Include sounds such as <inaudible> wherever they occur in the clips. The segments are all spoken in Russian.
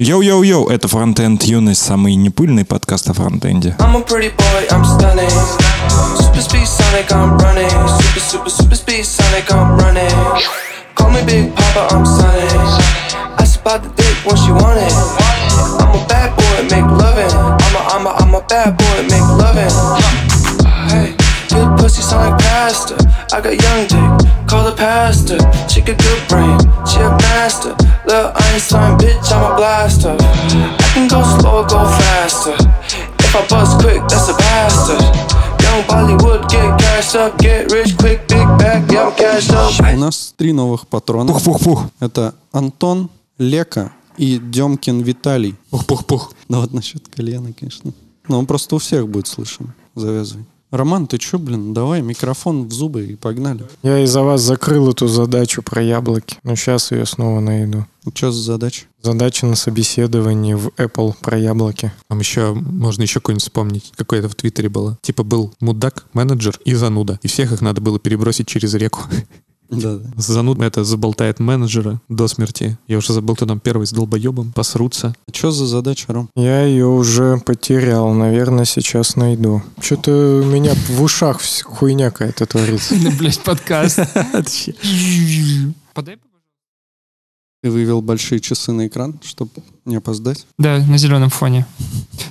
Йоу-йоу-йоу, это Фронтенд Юность, самый непыльный подкаст о фронтенде. I'm a I'm a. I'm a, bad boy, make loving. Pussy Sonic pastor. I got young dick, call the pastor. She got good brain, she a master. Lil Einstein, bitch, I'm a blaster. I can go slow or go faster. If I bust quick, that's a bastard. У нас три новых патрона. Пух-пух-пух. Это Антон, Лека и Демкин Виталий. Пух-пух-пух. Ну вот насчет кальяна, конечно. Но он просто у всех будет слышен. Завязывай. Роман, ты чё, блин, давай микрофон в зубы и погнали. Я из-за вас закрыл эту задачу про яблоки, но сейчас ее снова найду. Что за задача? Задача на собеседовании в Apple про яблоки. Там еще, можно еще какой-нибудь вспомнить. Какое-то в Твиттере было. Типа был мудак, менеджер и зануда. И всех их надо было перебросить через реку. <laughs> Да, да. Зануда это заболтает менеджера до смерти. Я уже забыл, кто там первый с долбоебом. Посрутся. А что за задача, Ром? Я ее уже потерял, наверное, сейчас найду. Что-то у меня в ушах хуйня какая-то творится. <laughs> Блять, подкаст. <laughs> Подай, Ты вывел большие часы на экран, чтобы не опоздать? Да, на зеленом фоне.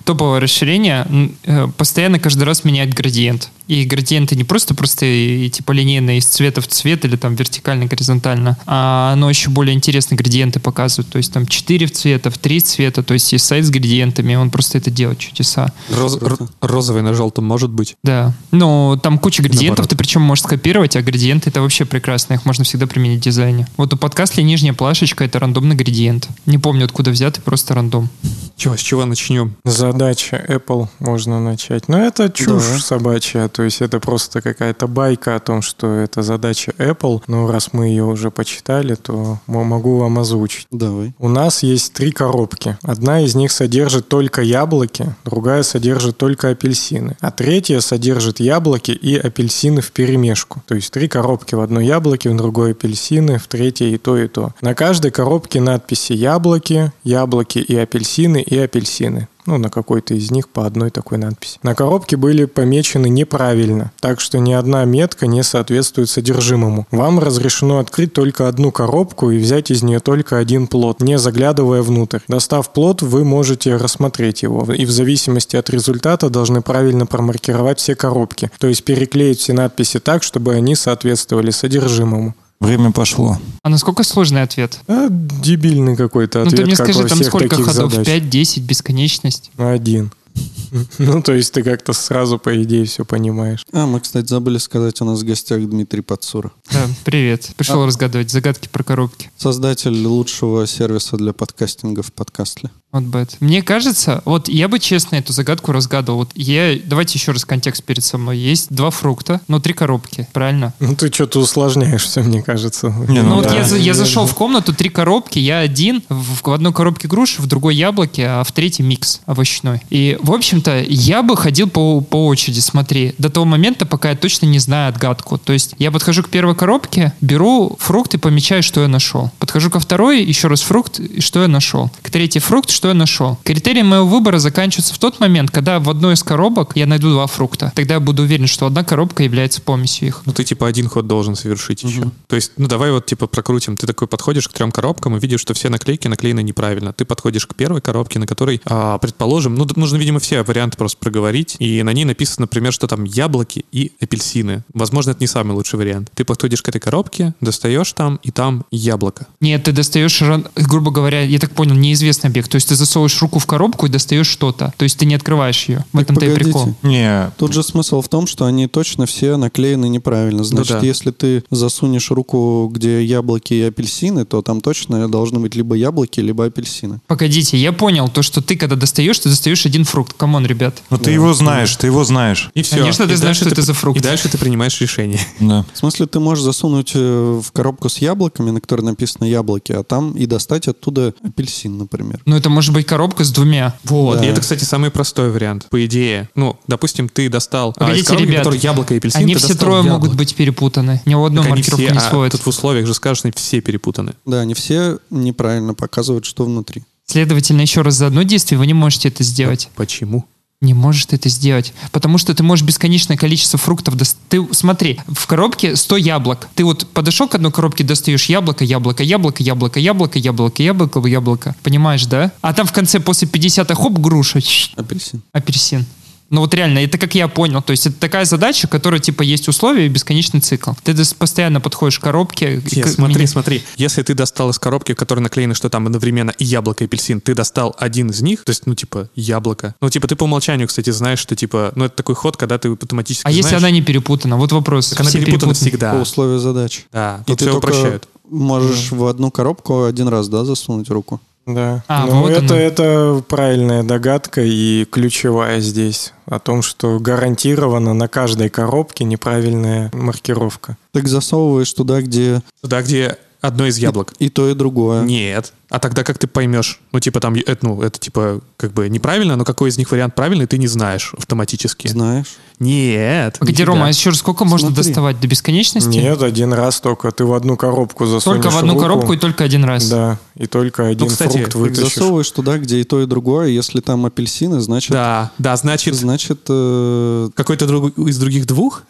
Топовое расширение э, постоянно каждый раз меняет градиент. И градиенты не просто простые, и типа линейные из цвета в цвет или там вертикально, горизонтально, а оно еще более интересные градиенты показывает. То есть там 4 цвета, в 3 цвета, то есть есть сайт с градиентами, он просто это делает, чудеса. Роз- розовый на желтом может быть. Да. Ну, там куча градиентов, ты причем можешь скопировать, а градиенты это вообще прекрасно, их можно всегда применить в дизайне. Вот у подкастли нижняя плашечка это рандомный градиент. Не помню, откуда взятый, просто рандом. Чего, с чего начнем? Задача Apple можно начать. Но это чушь Да. собачья. То есть это просто какая-то байка о том, что это задача Apple. Но раз мы ее уже почитали, то могу вам озвучить. Давай. У нас есть три коробки. Одна из них содержит только яблоки, другая содержит только апельсины, а третья содержит яблоки и апельсины в перемешку. То есть три коробки в одной яблоке, в другой апельсины, в третьей и то, и то. На каждой коробке надписи яблоки, яблоки и апельсины и апельсины. Ну, на какой-то из них по одной такой надписи. На коробке были помечены неправильно, так что ни одна метка не соответствует содержимому. Вам разрешено открыть только одну коробку и взять из нее только один плод, не заглядывая внутрь. Достав плод, вы можете рассмотреть его, и в зависимости от результата должны правильно промаркировать все коробки, то есть переклеить все надписи так, чтобы они соответствовали содержимому. Время пошло. А насколько сложный ответ? А, дебильный какой-то ну ответ, ты мне как скажи, там сколько ходов? задач. 5, 10, бесконечность? Один. <laughs> Ну, то есть ты как-то сразу, по идее, все понимаешь. А, мы, кстати, забыли сказать, у нас в гостях Дмитрий Подсура. Да, привет. Пришел разгадывать загадки про коробки. Создатель лучшего сервиса для подкастинга в подкастле. Вот бет. Мне кажется, вот я бы честно эту загадку разгадывал. Вот я, давайте еще раз контекст перед собой. Есть два фрукта, но три коробки, правильно? Ну, ты что-то усложняешь все, мне кажется. Не, Ну, Ну вот да. я, я зашел в комнату, три коробки, я один, в, в одной коробке груши, в другой яблоки, а в третьей микс овощной. И, в общем-то, я бы ходил по, по очереди, смотри, до того момента, пока я точно не знаю отгадку. То есть я подхожу к первой коробке, беру фрукт и помечаю, что я нашел. Подхожу ко второй, еще раз фрукт, и что я нашел. К третьей фрукт, что я нашел. Критерии моего выбора заканчиваются в тот момент, когда в одной из коробок я найду два фрукта. Тогда я буду уверен, что одна коробка является помесью их. Ну, ты типа один ход должен совершить еще. То есть, ну, давай вот типа прокрутим. Ты такой подходишь к трем коробкам и видишь, что все наклейки наклеены неправильно. Ты подходишь к первой коробке, на которой, а, предположим, ну, тут нужно, видимо, все варианты просто проговорить. И на ней написано, например, что там яблоки и апельсины. Возможно, это не самый лучший вариант. Ты подходишь к этой коробке, достаешь там, и там яблоко. Нет, ты достаешь, грубо говоря, я так понял, неизвестный объект. То есть ты засовываешь руку в коробку и достаешь что-то. То есть ты не открываешь ее. В этом-то и погодите. прикол. Не, Тут же смысл в том, что они точно все наклеены неправильно. Значит, Ну да. если ты засунешь руку, где яблоки и апельсины, то там точно должны быть либо яблоки, либо апельсины. Погодите, я понял, то, что ты когда достаешь, ты достаешь один фрукт. Come on, ребят. ну ты его знаешь, ты его знаешь. И все. Конечно, ты знаешь, что это за фрукт. И дальше ты принимаешь решение. Да. В смысле, ты можешь засунуть э, в коробку с яблоками, на которой написано яблоки, а там и достать оттуда апельсин, например. Ну, это может быть коробка с двумя. Вот. Да. И это, кстати, самый простой вариант. По идее, ну, допустим, ты достал а, из Погодите, коробки, ребят, которой яблоко и апельсин, Они все трое яблоко. могут быть перепутаны. Ни у они маркировка все, не а сводит. тут в условиях же скажешь, что они все перепутаны. Да, они все неправильно показывают, что внутри. Следовательно, еще раз за одно действие вы не можете это сделать. Почему? Не может это сделать. Потому что ты можешь бесконечное количество фруктов... дос- Ты смотри, в коробке 100 яблок. Ты вот подошел к одной коробке, достаешь яблоко, яблоко, яблоко, яблоко, яблоко, яблоко, яблоко, яблоко. Понимаешь, да? А там в конце после 50 хоп, груша, Апельсин. апельсин. Ну вот реально, это как я понял. То есть это такая задача, которая типа есть условия и бесконечный цикл. Ты постоянно подходишь к коробке. и Нет, к- смотри, мини- смотри. Если ты достал из коробки, в которой наклеено, что там одновременно и яблоко, и апельсин, ты достал один из них, то есть, ну, типа, яблоко. Ну, типа, ты по умолчанию, кстати, знаешь, что, типа, ну, это такой ход, когда ты автоматически А если знаешь- она не перепутана? Вот вопрос. Так она Все перепутана перепутаны. По всегда. условию задачи. Да, И тут ты все только упрощают. можешь в одну коробку один раз, да, засунуть руку? Да. А, ну, вот это, оно. это правильная догадка и ключевая здесь. О том, что гарантированно на каждой коробке неправильная маркировка. Так засовываешь туда, где Туда, где одно из яблок. и то, и другое. Нет. А тогда как ты поймешь? Ну, типа, там, это, ну, это, типа, как бы неправильно, но какой из них вариант правильный, ты не знаешь автоматически. Знаешь? Нет. Нифига. Рома, а еще раз сколько можно Смотри. доставать? До бесконечности? Нет, один раз только. Ты в одну коробку засунешь Только в одну руку. коробку и только один раз. Да, и только один кстати, фрукт вытащишь. засовываешь туда, где и то, и другое. Если там апельсины, значит... Да, да, значит, Значит, э, какой-то друг, из других двух?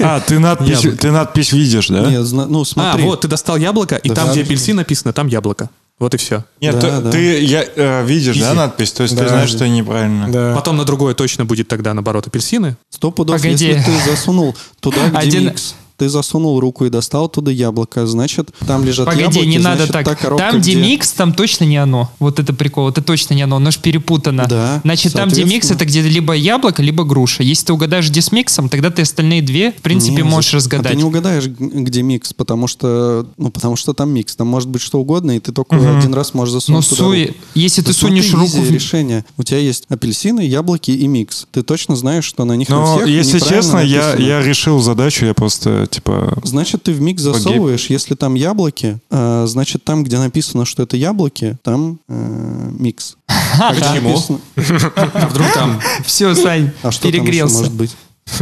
А, ты надпись, Яблоко. ты надпись видишь, да? не, зна- ну смотри. А, вот, ты достал яблоко, и Да. там, где апельсин написано, там яблоко. Вот и все. Нет, Да, ты, да. ты, я, э, видишь, да, Изи. надпись? То есть Да. ты знаешь, что неправильно. Да. Потом на другое точно будет тогда, наоборот, апельсины. Сто пудов, Погоди. если ты засунул туда, где Один- микс, ты засунул руку и достал туда яблоко, значит, там лежат Погоди, яблоки, не надо значит, так. та коробка, там, где микс, там точно не оно. Вот это прикол, это точно не оно, оно же перепутано. Да, Значит, там, где микс, это где либо яблоко, либо груша. Если ты угадаешь, где с миксом, тогда ты остальные две, в принципе, Не, можешь за- разгадать. А ты не угадаешь, где микс, потому что, ну, потому что там микс. Там может быть что угодно, и ты только один раз можешь Но засунуть туда суй, руку. если ты сунешь руку в... решение. У тебя есть апельсины, яблоки и микс. Ты точно знаешь, что на них на Но, всех если честно, я, я решил задачу, я просто, типа... Значит, ты в микс засовываешь, если там яблоки, э, значит, там, где написано, что это яблоки, там э, микс. <laughs> А Почему? написано- А <laughs> вдруг там... Все, Сань, А что там еще перегрелся. может быть? <laughs>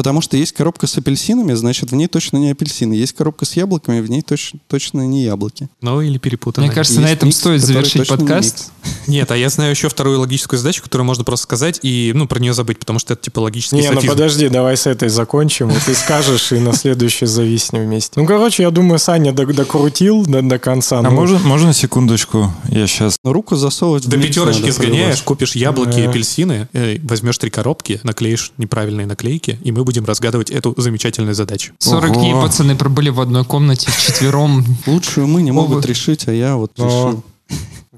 Потому что есть коробка с апельсинами, значит, в ней точно не апельсины. Есть коробка с яблоками, в ней точ- точно не яблоки. Ну, или перепутано. Мне кажется, Есть на этом микс, стоит завершить не подкаст. микс. Нет, а я знаю еще вторую логическую задачу, которую можно просто сказать и, ну, про нее забыть, потому что это, типа, логический Не, ну софизм. подожди, давай с этой закончим, и ты скажешь, и на следующий зависнем вместе. Ну, короче, я думаю, Саня док- докрутил до, до конца. А ну, можно, можно секундочку? Я сейчас... Но руку засовывать До пятерочки сгоняешь, купишь яблоки и апельсины, э, возьмешь три коробки, наклеишь неправильные наклейки, и мы будем разгадывать эту замечательную задачу. 40 Ого. дней пацаны пробыли в одной комнате вчетвером. Лучшие мы не могут решить, а я вот решил.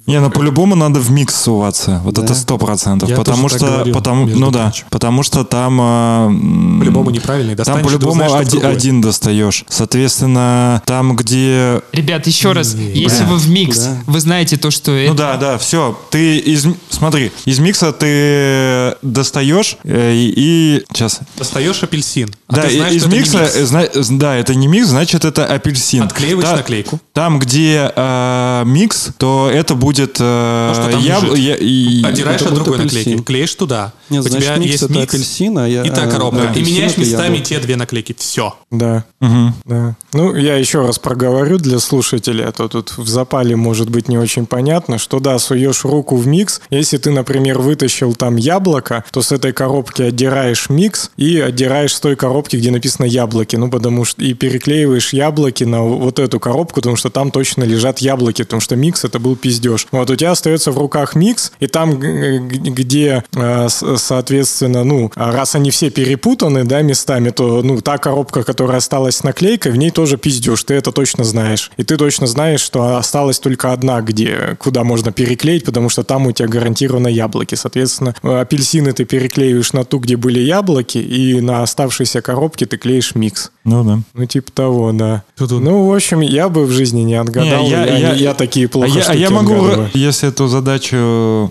Не, ну по-любому надо в микс суваться. Вот Да. это сто процентов. Потому тоже так что, говорил, потому, ну да, прочим. потому что там... м, По-любому неправильный. Там Достанешь, ты по-любому узнаешь, один, один достаешь. Соответственно, там, где... Ребят, еще раз, если Бля. вы в микс, Да. вы знаете то, что Ну это... да, да, все. Ты из... Смотри, из микса ты достаешь э, и... Сейчас. Достаешь апельсин. а да, ты знаешь, из что это не микса... микс. э, зна- Да, это не микс, значит, это апельсин. Отклеиваешь Та- наклейку. Там, где э, микс, то это будет э, То, что там яб- лежит. я- и- Отдираешь от будет другой апельсин. наклейки, клеишь туда. Нет, У значит, тебя микс есть это микс апельсин, а я... и та а, коробка. да, и меняешь местами те две наклейки. Все. Да, Мгм. да. Ну, я еще раз проговорю для слушателей, а то тут в запале может быть не очень понятно, что да, суешь руку в микс. Если ты, например, вытащил там яблоко, то с этой коробки отдираешь микс и отдираешь с той коробки, где написано яблоки. Ну, потому что и переклеиваешь яблоки на вот эту коробку, потому что там точно лежат яблоки, потому что микс это был пиздеж. Вот у тебя остается в руках микс, и там, где, э, соответственно, ну, а раз они все перепутаны, да, местами, то, ну, та коробка, которая осталась с наклейкой, в ней тоже пиздеж, ты это точно знаешь. И ты точно знаешь, что осталась только одна, где, куда можно переклеить, потому что там у тебя гарантированно яблоки. Соответственно, апельсины ты переклеиваешь на ту, где были яблоки, и на оставшейся коробке ты клеишь микс. Ну да. Ну, типа того, да. Тут- Ну, в общем, я бы в жизни не отгадал. Не, я, я, я такие плохо а я, а штуки я могу, отгадываю. если эту задачу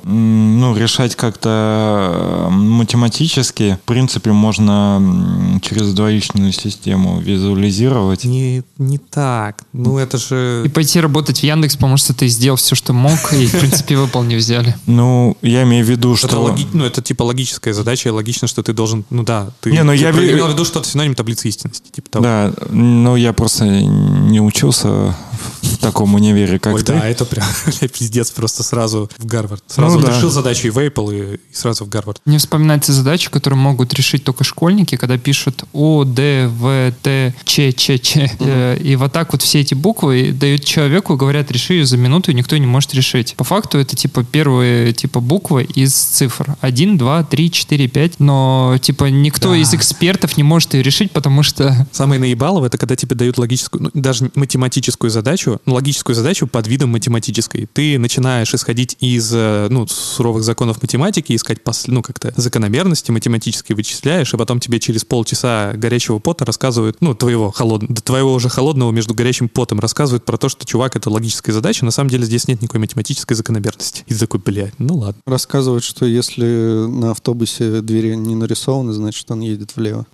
ну, решать как-то математически, в принципе, можно через двоичную систему визуализировать. Не, не так. Ну, это же... И пойти работать в Яндекс, потому что ты сделал все, что мог, и, в принципе, выпал не взяли. Ну, я имею в виду, Это, что... логи- ну, это типа логическая задача, и логично, что ты должен, ну да, ты, Не, ну, ты я имел в виду, что это синоним таблицы истинности, типа того. Да, ну я просто не учился в таком универе, как Ой, ты. да, это прям <laughs> пиздец, просто сразу в Гарвард. Сразу Ну да. решил задачу и в Apple, и, и сразу в Гарвард. Мне вспоминается задача, которую могут решить только школьники, когда пишут О, Д, В, Т, Ч, Ч, Ч. Э, И вот так вот все эти буквы дают человеку, говорят, реши ее за минуту, и никто не может решить. По факту это типа первые типа буквы из цифр. 1, 2, 3, 4, 5. Но типа никто Да. из экспертов не может ее решить, потому что Самое наебалово, это когда тебе дают логическую, ну, даже математическую задачу, ну, логическую задачу под видом математической. Ты начинаешь исходить из, э, ну, суровых законов математики, искать, пос- ну, как-то закономерности математические вычисляешь, и потом тебе через полчаса горячего пота рассказывают, ну, твоего холодного, твоего уже холодного между горячим потом рассказывают про то, что, чувак, это логическая задача, на самом деле здесь нет никакой математической закономерности. И ты такой, блядь, ну ладно. Рассказывают, что если на автобусе двери не нарисованы, значит он едет влево.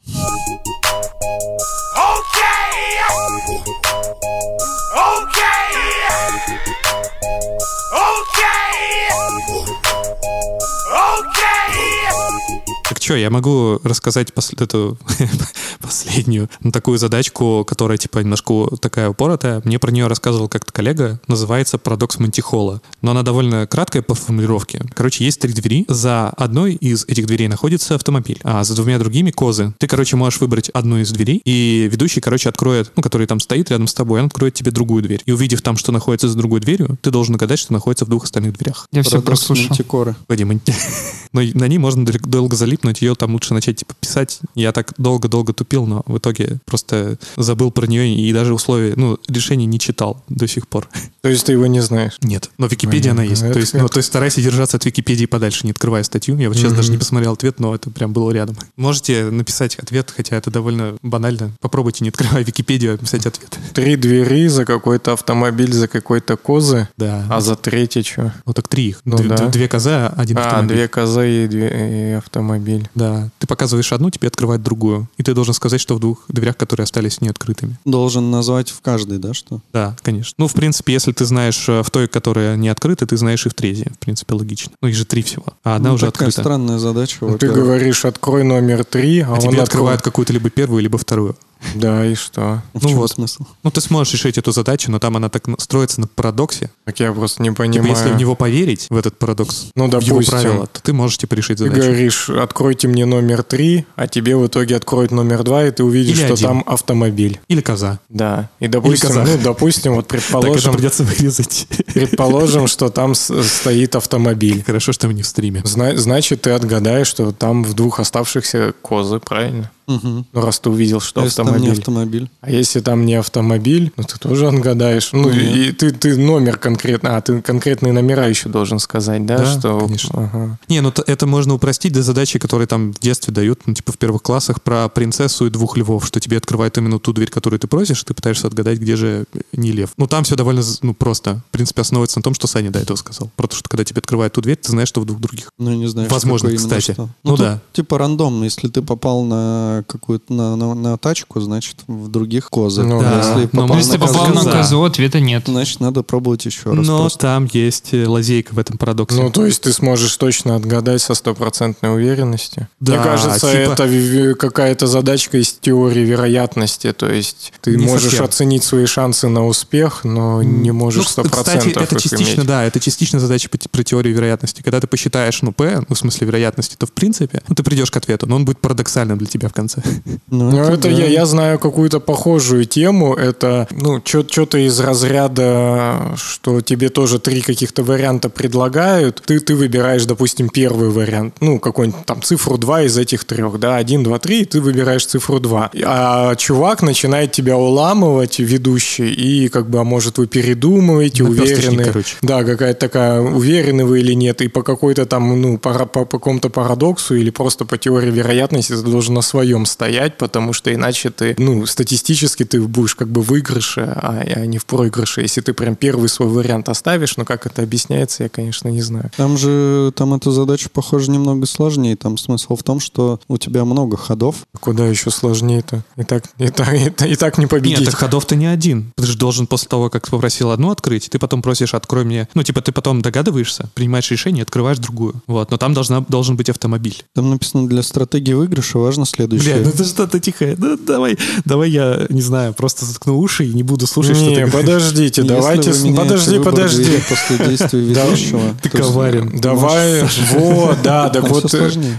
Что, я могу рассказать пос- эту <laughs> последнюю ну, такую задачку, которая типа немножко такая упоротая. Мне про нее рассказывал как-то коллега. Называется «Парадокс Мантихола». Но она довольно краткая по формулировке. Короче, есть три двери. За одной из этих дверей находится автомобиль, а за двумя другими козы. Ты, короче, можешь выбрать одну из дверей, и ведущий, короче, откроет, ну, который там стоит рядом с тобой, он откроет тебе другую дверь. И увидев там, что находится за другой дверью, ты должен угадать, что находится в двух остальных дверях. я все Парадокс прослушал. Мантикоры. Мы- <laughs> Но на ней можно дол- долго залипнуть, ее там лучше начать типа писать. Я так долго-долго тупил, но в итоге просто забыл про нее и даже условия, ну, решений не читал до сих пор. <laughs> То есть ты его не знаешь. Нет, но в Википедии она есть. это То есть, ну, то есть старайся держаться от Википедии подальше, не открывая статью. Я вот сейчас даже не посмотрел ответ, но это прям было рядом. Можете написать ответ, хотя это довольно банально. Попробуйте, не открывая Википедию, написать ответ. <laughs> Три двери за какой-то автомобиль, за какой-то козы. Да. А за третье что? Ну так три их. Ну Две, да. две козы, а один А, автомобиль. две козы и, две, и автомобиль. Да. Ты показываешь одну, тебе открывает другую. И ты должен сказать, что в двух дверях, которые остались неоткрытыми. Должен назвать в каждой, да, что? Да, конечно. Ну, в принципе, если ты знаешь э, в той, которая не открыта, ты знаешь и в третьей. В принципе, логично. Ну, их же три всего. А одна Ну, уже такая открыта. странная задача. Ты говоришь, открой номер три, а, А он тебе открывают какую-то либо первую, либо вторую. Да, и что? В ну чем вот. смысл? Ну, ты сможешь решить эту задачу, но там она так строится на парадоксе. Так я просто не Типа, понимаю. если в него поверить, в этот парадокс, Ну, в его допустим. правила, то ты можешь, типа, решить Ты задачу. говоришь, откройте мне номер три, а тебе в итоге откроют номер два, и ты увидишь, Или что один. там автомобиль. Или коза. Да. И допустим, казах. ну, допустим, вот Так, это предположим, придется вырезать. предположим, что там с- стоит автомобиль. Хорошо, что мы не в стриме. Зна- значит, ты отгадаешь, что там в двух оставшихся козы, правильно? Мгм. Ну, раз ты увидел, что если там не автомобиль. автомобиль? А если там не автомобиль, ну ты тоже отгадаешь. Ну, Нет. и ты, ты номер конкретно, а ты конкретные номера еще должен сказать, да? Да, что... конечно. Ага. Не, ну это можно упростить до задачи, которые там в детстве дают, ну, типа в первых классах, про принцессу и двух львов, что тебе открывают именно ту дверь, которую ты просишь, и ты пытаешься отгадать, где же не лев. Ну, там все довольно ну, просто. В принципе, основывается на том, что Саня до этого сказал. Про то, что когда тебе открывают ту дверь, ты знаешь, что в двух других. Ну, не знаю. Возможно, именно кстати. что. Ну тут да. Типа рандомно. Если ты попал на какую-то на, на, на тачку, значит, в других козы. Ну да. Если Но попал, Ну, если ты на попал на козу, ответа нет. значит, надо пробовать еще раз. Но просто. там есть э, лазейка в этом парадоксе. Ну, то есть ты сможешь точно отгадать со стопроцентной уверенностью. Да, Мне кажется, типа- это какая-то задачка из теории вероятности. То есть ты Не можешь совсем. оценить свои шансы на успех, но не можешь Ну, сто кстати, процентов это их частично, иметь. да, это частично задача про теорию вероятности. Когда ты посчитаешь, ну, P, ну, в смысле вероятности, то в принципе, ну, ты придешь к ответу, но он будет парадоксальным для тебя в конце. <laughs> Ну, Ну, это да. я, я знаю какую-то похожую тему. Это, ну, что-то из разряда, что тебе тоже три каких-то варианта предлагают. Ты, ты выбираешь, допустим, первый вариант. Ну, какой-нибудь там цифру 2 из этих трех, да, 1, 2, 3, и ты выбираешь цифру 2. А чувак начинает тебя уламывать, ведущий, и как бы, а может, вы передумываете, Наперсточник, уверены. короче. Да, какая-то такая, уверены вы или нет, и по какой-то там, ну, по, по, по какому-то парадоксу или просто по теории вероятности ты должен на своем стоять, потому что иначе ты, ну, статистически ты будешь как бы в выигрыше, а, а не в проигрыше. Если ты прям первый свой вариант оставишь, но как это объясняется, я, конечно, не знаю. Там же, там эта задача, похоже, немного сложнее. Там смысл в том, что у тебя много ходов. Куда еще сложнее-то? И так, и так, и, так- и так не победить. Нет, так ходов-то не один. Ты же должен после того, как попросил одну открыть, ты потом просишь, открой мне. Ну, типа, ты потом догадываешься, принимаешь решение, открываешь другую. Вот. Но там должна, должен быть автомобиль. Там написано, для стратегии выигрыша важно следующее. Бля, ну это что-то тихое. Ну давай, давай я, не знаю, просто заткну уши и не буду слушать, что Не, ты говоришь. подождите, давайте... Подожди, подожди. <laughs> после действия ведущего... ты коварен. Давай, <laughs> <laughs> вот, да, так вот,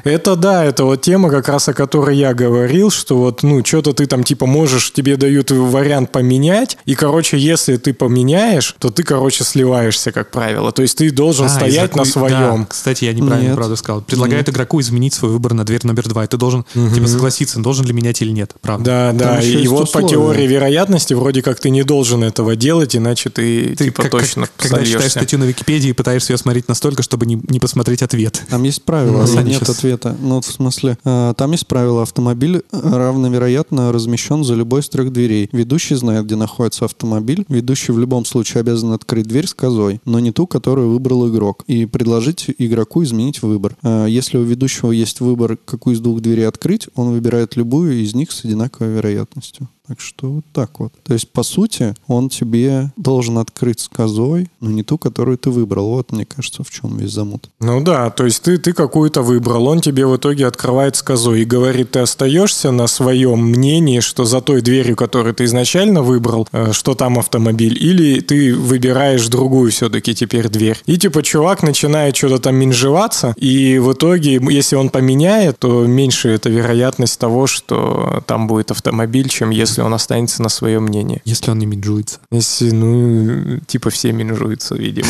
это да, это вот тема, как раз о которой я говорил, что вот, ну, что-то ты там, типа, можешь, тебе дают вариант поменять, и, короче, если ты поменяешь, то ты, короче, сливаешься, как правило. То есть ты должен А, стоять на своем. Да, кстати, я неправильно Нет. правду сказал. Предлагают игроку изменить свой выбор на дверь номер два, и ты должен типа согласиться, должен ли менять или нет. Правда. Да, да, еще и, есть вот по условия. теории вероятности вроде как ты не должен этого делать, иначе ты, Ты типа как- точно как- когда читаешь статью на Википедии и пытаешься ее смотреть настолько, чтобы не, не посмотреть ответ. Там есть правила, если они нет щас- ответа. Ну, вот в смысле, э, там есть правило. Автомобиль э, равновероятно размещен за любой из трех дверей. Ведущий знает, где находится автомобиль. Ведущий в любом случае обязан открыть дверь с козой, но не ту, которую выбрал игрок, и предложить игроку изменить выбор. Э, Если у ведущего есть выбор, какую из двух дверей открыть, он выбирает любую из них с одинаковой вероятностью. Так что вот так вот. То есть, по сути, он тебе должен открыть с козой, но не ту, которую ты выбрал. Вот, мне кажется, в чем весь замут. Ну да, то есть ты, ты какую-то выбрал, он тебе в итоге открывает с козой и говорит, ты остаешься на своем мнении, что за той дверью, которую ты изначально выбрал, э, что там автомобиль, или ты выбираешь другую все-таки теперь дверь. И типа чувак начинает что-то там менжеваться, и в итоге, если он поменяет, то меньше это вероятность того, что там будет автомобиль, чем если он останется на своем мнении. Если он не минджуется. Если, ну, типа все менжуются, видимо.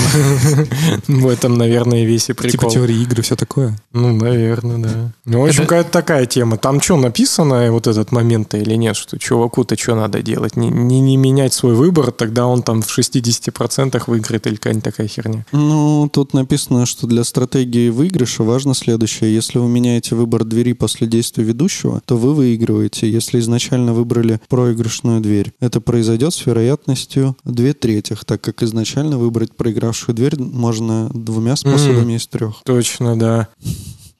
<laughs> В этом, наверное, весь и Типа прикол. теории игры, все такое. Ну, наверное, да. Ну, в общем, какая-то такая тема. Там что, написано вот этот момент или нет, что чуваку-то что надо делать? Не, не, не менять свой выбор, тогда он там в 60% выиграет или какая-нибудь такая херня. Ну, тут написано, что для стратегии выигрыша важно следующее. Если вы меняете выбор двери после действия ведущего, то вы выигрываете, если изначально выбрали проигрышную дверь. Это произойдет с вероятностью 2 третьих, так как изначально выбрать проигравшую дверь можно двумя способами из трех. Точно, да.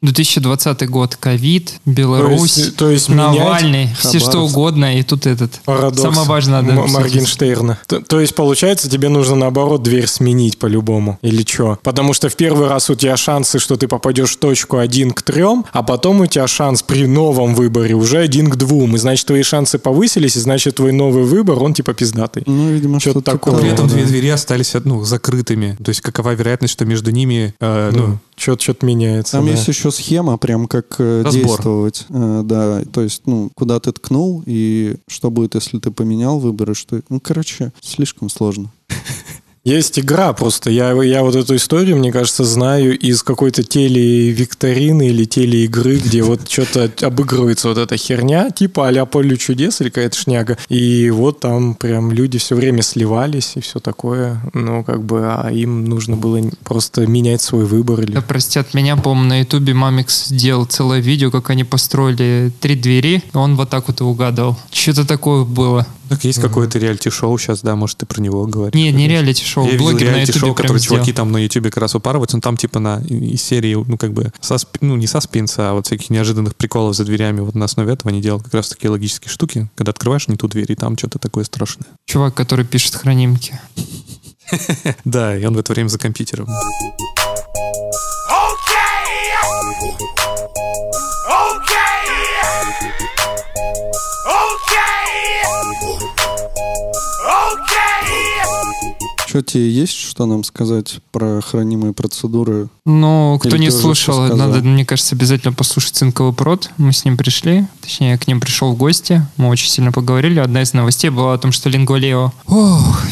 2020 год, ковид, Беларусь, То есть- то есть менять Навальный, все что угодно, и тут этот. Парадокс Самое важное М- обсудить. Моргенштерна. То, то есть, получается, тебе нужно, наоборот, дверь сменить по-любому. Или что? Потому что в первый раз у тебя шансы, что ты попадешь в точку один к трем, а потом у тебя шанс при новом выборе уже один к двум. И значит, твои шансы повысились, и значит, твой новый выбор, он типа пиздатый. Ну, видимо, Что-то что-то такое. Но при этом да. две двери остались ну, закрытыми. То есть какова вероятность, что между ними э, ну, Ну, что-то меняется. Там да. есть еще схема, прям как э, Разбор. действовать. Э, да, то есть, ну, куда ты ткнул, и что будет, если ты поменял выборы, что... Ну, короче, слишком сложно. Есть игра просто. Я, я вот эту историю, мне кажется, знаю из какой-то телевикторины или телеигры, где вот что-то обыгрывается вот эта херня, типа а-ля поле чудес или какая-то шняга. И вот там прям люди все время сливались и все такое. Ну, как бы, а им нужно было просто менять свой выбор. Или... Да, простят меня, по-моему, на ютубе Мамикс сделал целое видео, как они построили три двери, он вот так вот и угадал. Что-то такое было. Так есть какое-то реалити-шоу сейчас, да, может, ты про него говоришь. Не, не реалити-шоу, Я видел реалити-шоу, которые сделал. чуваки там на ютубе как раз упарываются, но там типа на из серии, ну, как бы, сасп- ну, не саспенса, а вот всяких неожиданных приколов за дверями. Вот на основе этого они делают как раз такие логические штуки, когда открываешь не ту дверь, и там что-то такое страшное. Чувак, который пишет хранимки. <laughs> Да, и он в это время за компьютером. Тебе есть, что нам сказать про хранимые процедуры? Ну, кто Или не слушал, надо, мне кажется, обязательно послушать цинковый прод. Мы с ним пришли, точнее, я к ним пришел в гости. Мы очень сильно поговорили. Одна из новостей была о том, что Лингвалео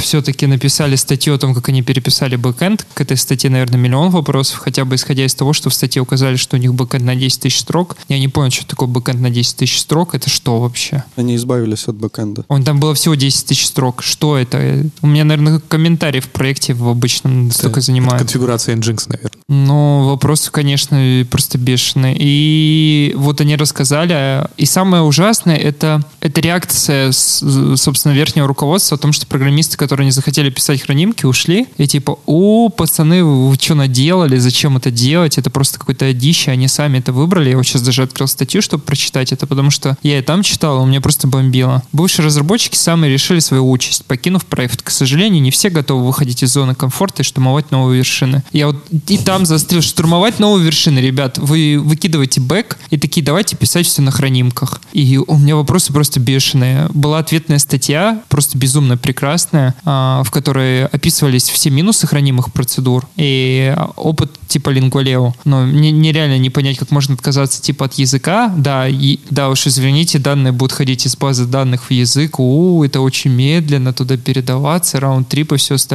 все-таки написали статью о том, как они переписали бэкэнд. К этой статье, наверное, миллион вопросов, хотя бы исходя из того, что в статье указали, что у них бэкэнд на 10 тысяч строк. Я не понял, что такое бэкэнд на 10 тысяч строк. Это что вообще? Они избавились от бэкэнда. Он там было всего 10 тысяч строк. Что это? У меня, наверное, комментарий в проекте в обычном столько Это занимает. конфигурация Nginx, наверное. Ну, вопросы, конечно, просто бешеные. И вот они рассказали. И самое ужасное это, это реакция, собственно, верхнего руководства о том, что программисты, которые не захотели писать хранимки, ушли. И типа, о, пацаны, вы что наделали? Зачем это делать? Это просто какое-то дище. Они сами это выбрали. Я вот сейчас даже открыл статью, чтобы прочитать это, потому что я и там читал, у меня просто бомбило. Бывшие разработчики сами решили свою участь, покинув проект. К сожалению, не все готовы выходить из зоны комфорта и штурмовать новые вершины. Я вот и там застрял, штурмовать новые вершины, ребят. Вы выкидываете бэк и такие, давайте писать все на хранимках. И у меня вопросы просто бешеные. Была ответная статья, просто безумно прекрасная, а, в которой описывались все минусы хранимых процедур и опыт типа Lingoleo. Но мне нереально не понять, как можно отказаться типа от языка. Да, и, да уж извините, данные будут ходить из базы данных в язык. У, это очень медленно туда передаваться, раунд-трип и все остальное.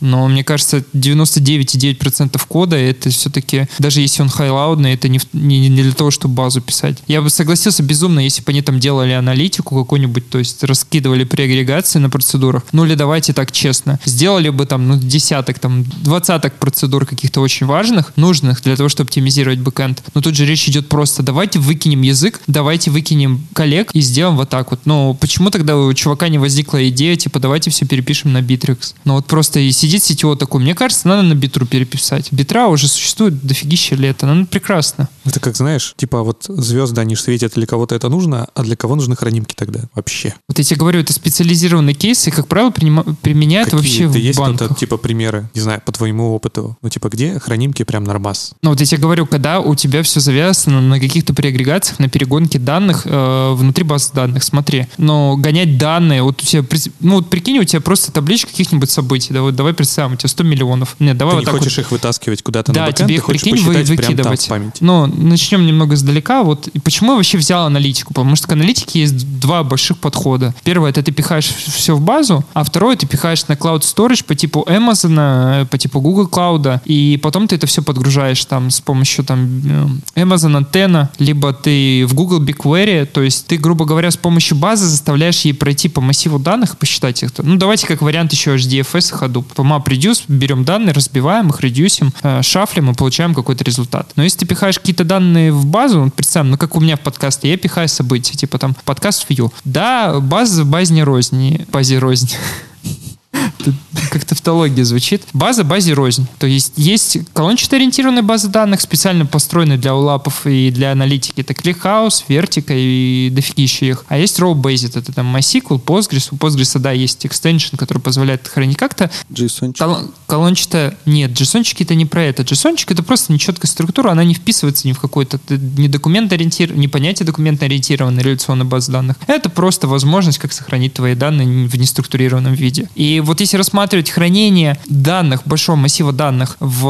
Но мне кажется, 99,9% кода это все-таки, даже если он хайлаудный, это не, не, не для того, чтобы базу писать. Я бы согласился безумно, если бы они там делали аналитику какую-нибудь, то есть раскидывали при агрегации на процедурах. Ну или давайте так честно, сделали бы там ну, десяток, там двадцаток процедур каких-то очень важных, нужных для того, чтобы оптимизировать бэкэнд. Но тут же речь идет просто, давайте выкинем язык, давайте выкинем коллег и сделаем вот так вот. Но почему тогда у чувака не возникла идея, типа, давайте все перепишем на Bittrex? Ну вот просто и сидит сетево такой, мне кажется, надо на битру переписать. Битра уже существует дофигища лет, она прекрасна. Это как, знаешь, типа вот звезды, они же светят, для кого-то это нужно, а для кого нужны хранимки тогда вообще? Вот я тебе говорю, это специализированный кейс, и, как правило, применяют Какие? вообще в есть банках. кто-то, типа, примеры, не знаю, по твоему опыту? Ну, типа, где хранимки прям нормас? Ну вот я тебе говорю, когда у тебя все завязано на каких-то преагрегациях, на перегонке данных э, внутри базы данных, смотри. Но гонять данные, вот у тебя, ну вот прикинь, у тебя просто табличка каких-нибудь событий, да, вот давай представим, у тебя 100 миллионов. Нет, давай Ты вот не так вот. хочешь их вытаскивать куда-то на Да, бэкэнд, тебе ты их, хочешь прикинь, вы посчитать прям там в выкидывать. память. Ну, начнем немного издалека. Вот и почему я вообще взял аналитику? Потому что к аналитике есть два больших подхода. Первое, это ты пихаешь все в базу, а второе, ты пихаешь на Cloud Storage по типу Amazon, э, по типу Google Cloud, и потом ты это все подгружаешь там с помощью там э, Amazon Antenna, либо ты в Google BigQuery, то есть ты, грубо говоря, с помощью базы заставляешь ей пройти по массиву данных и посчитать их. Ну, давайте как вариант еще HDFS и Hadoop. По MapReduce берем данные, разбиваем их, редюсим, э, шафлим и получаем какой-то результат. Но если ты пихаешь какие-то данные в базу, представим, ну как у меня в подкасте, я пихаю события, типа там подкаст view. Да, база в базе рознь, базе рознь. <laughs> Как тавтология звучит. База базе рознь. То есть есть колончато-ориентированная база данных, специально построенная для улапов и для аналитики. Это ClickHouse, Vertica и дофигища их. А есть row-based. Это там MySQL, Postgres. У Postgres, да, есть extension, который позволяет хранить как-то. JSON. Кол- колончато... Нет, JSON-чики это не про это. JSON это просто нечеткая структура, она не вписывается ни в какой-то не документ ориентир, не понятие документно ориентированной реляционной базы данных. Это просто возможность, как сохранить твои данные в неструктурированном виде. И вот если рассматривать хранение данных, большого массива данных в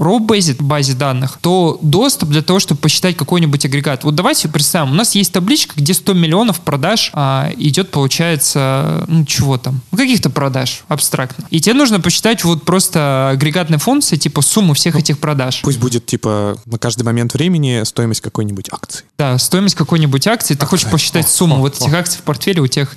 row-based базе данных, то доступ для того, чтобы посчитать какой-нибудь агрегат. Вот давайте представим, у нас есть табличка, где 100 миллионов продаж а, идет, получается, ну чего там, ну, каких-то продаж, абстрактно. И тебе нужно посчитать вот просто агрегатные функции, типа сумму всех этих продаж. Пусть будет, типа, на каждый момент времени стоимость какой-нибудь акции. Да, стоимость какой-нибудь акции, ты хочешь посчитать сумму вот этих акций в портфеле, у тех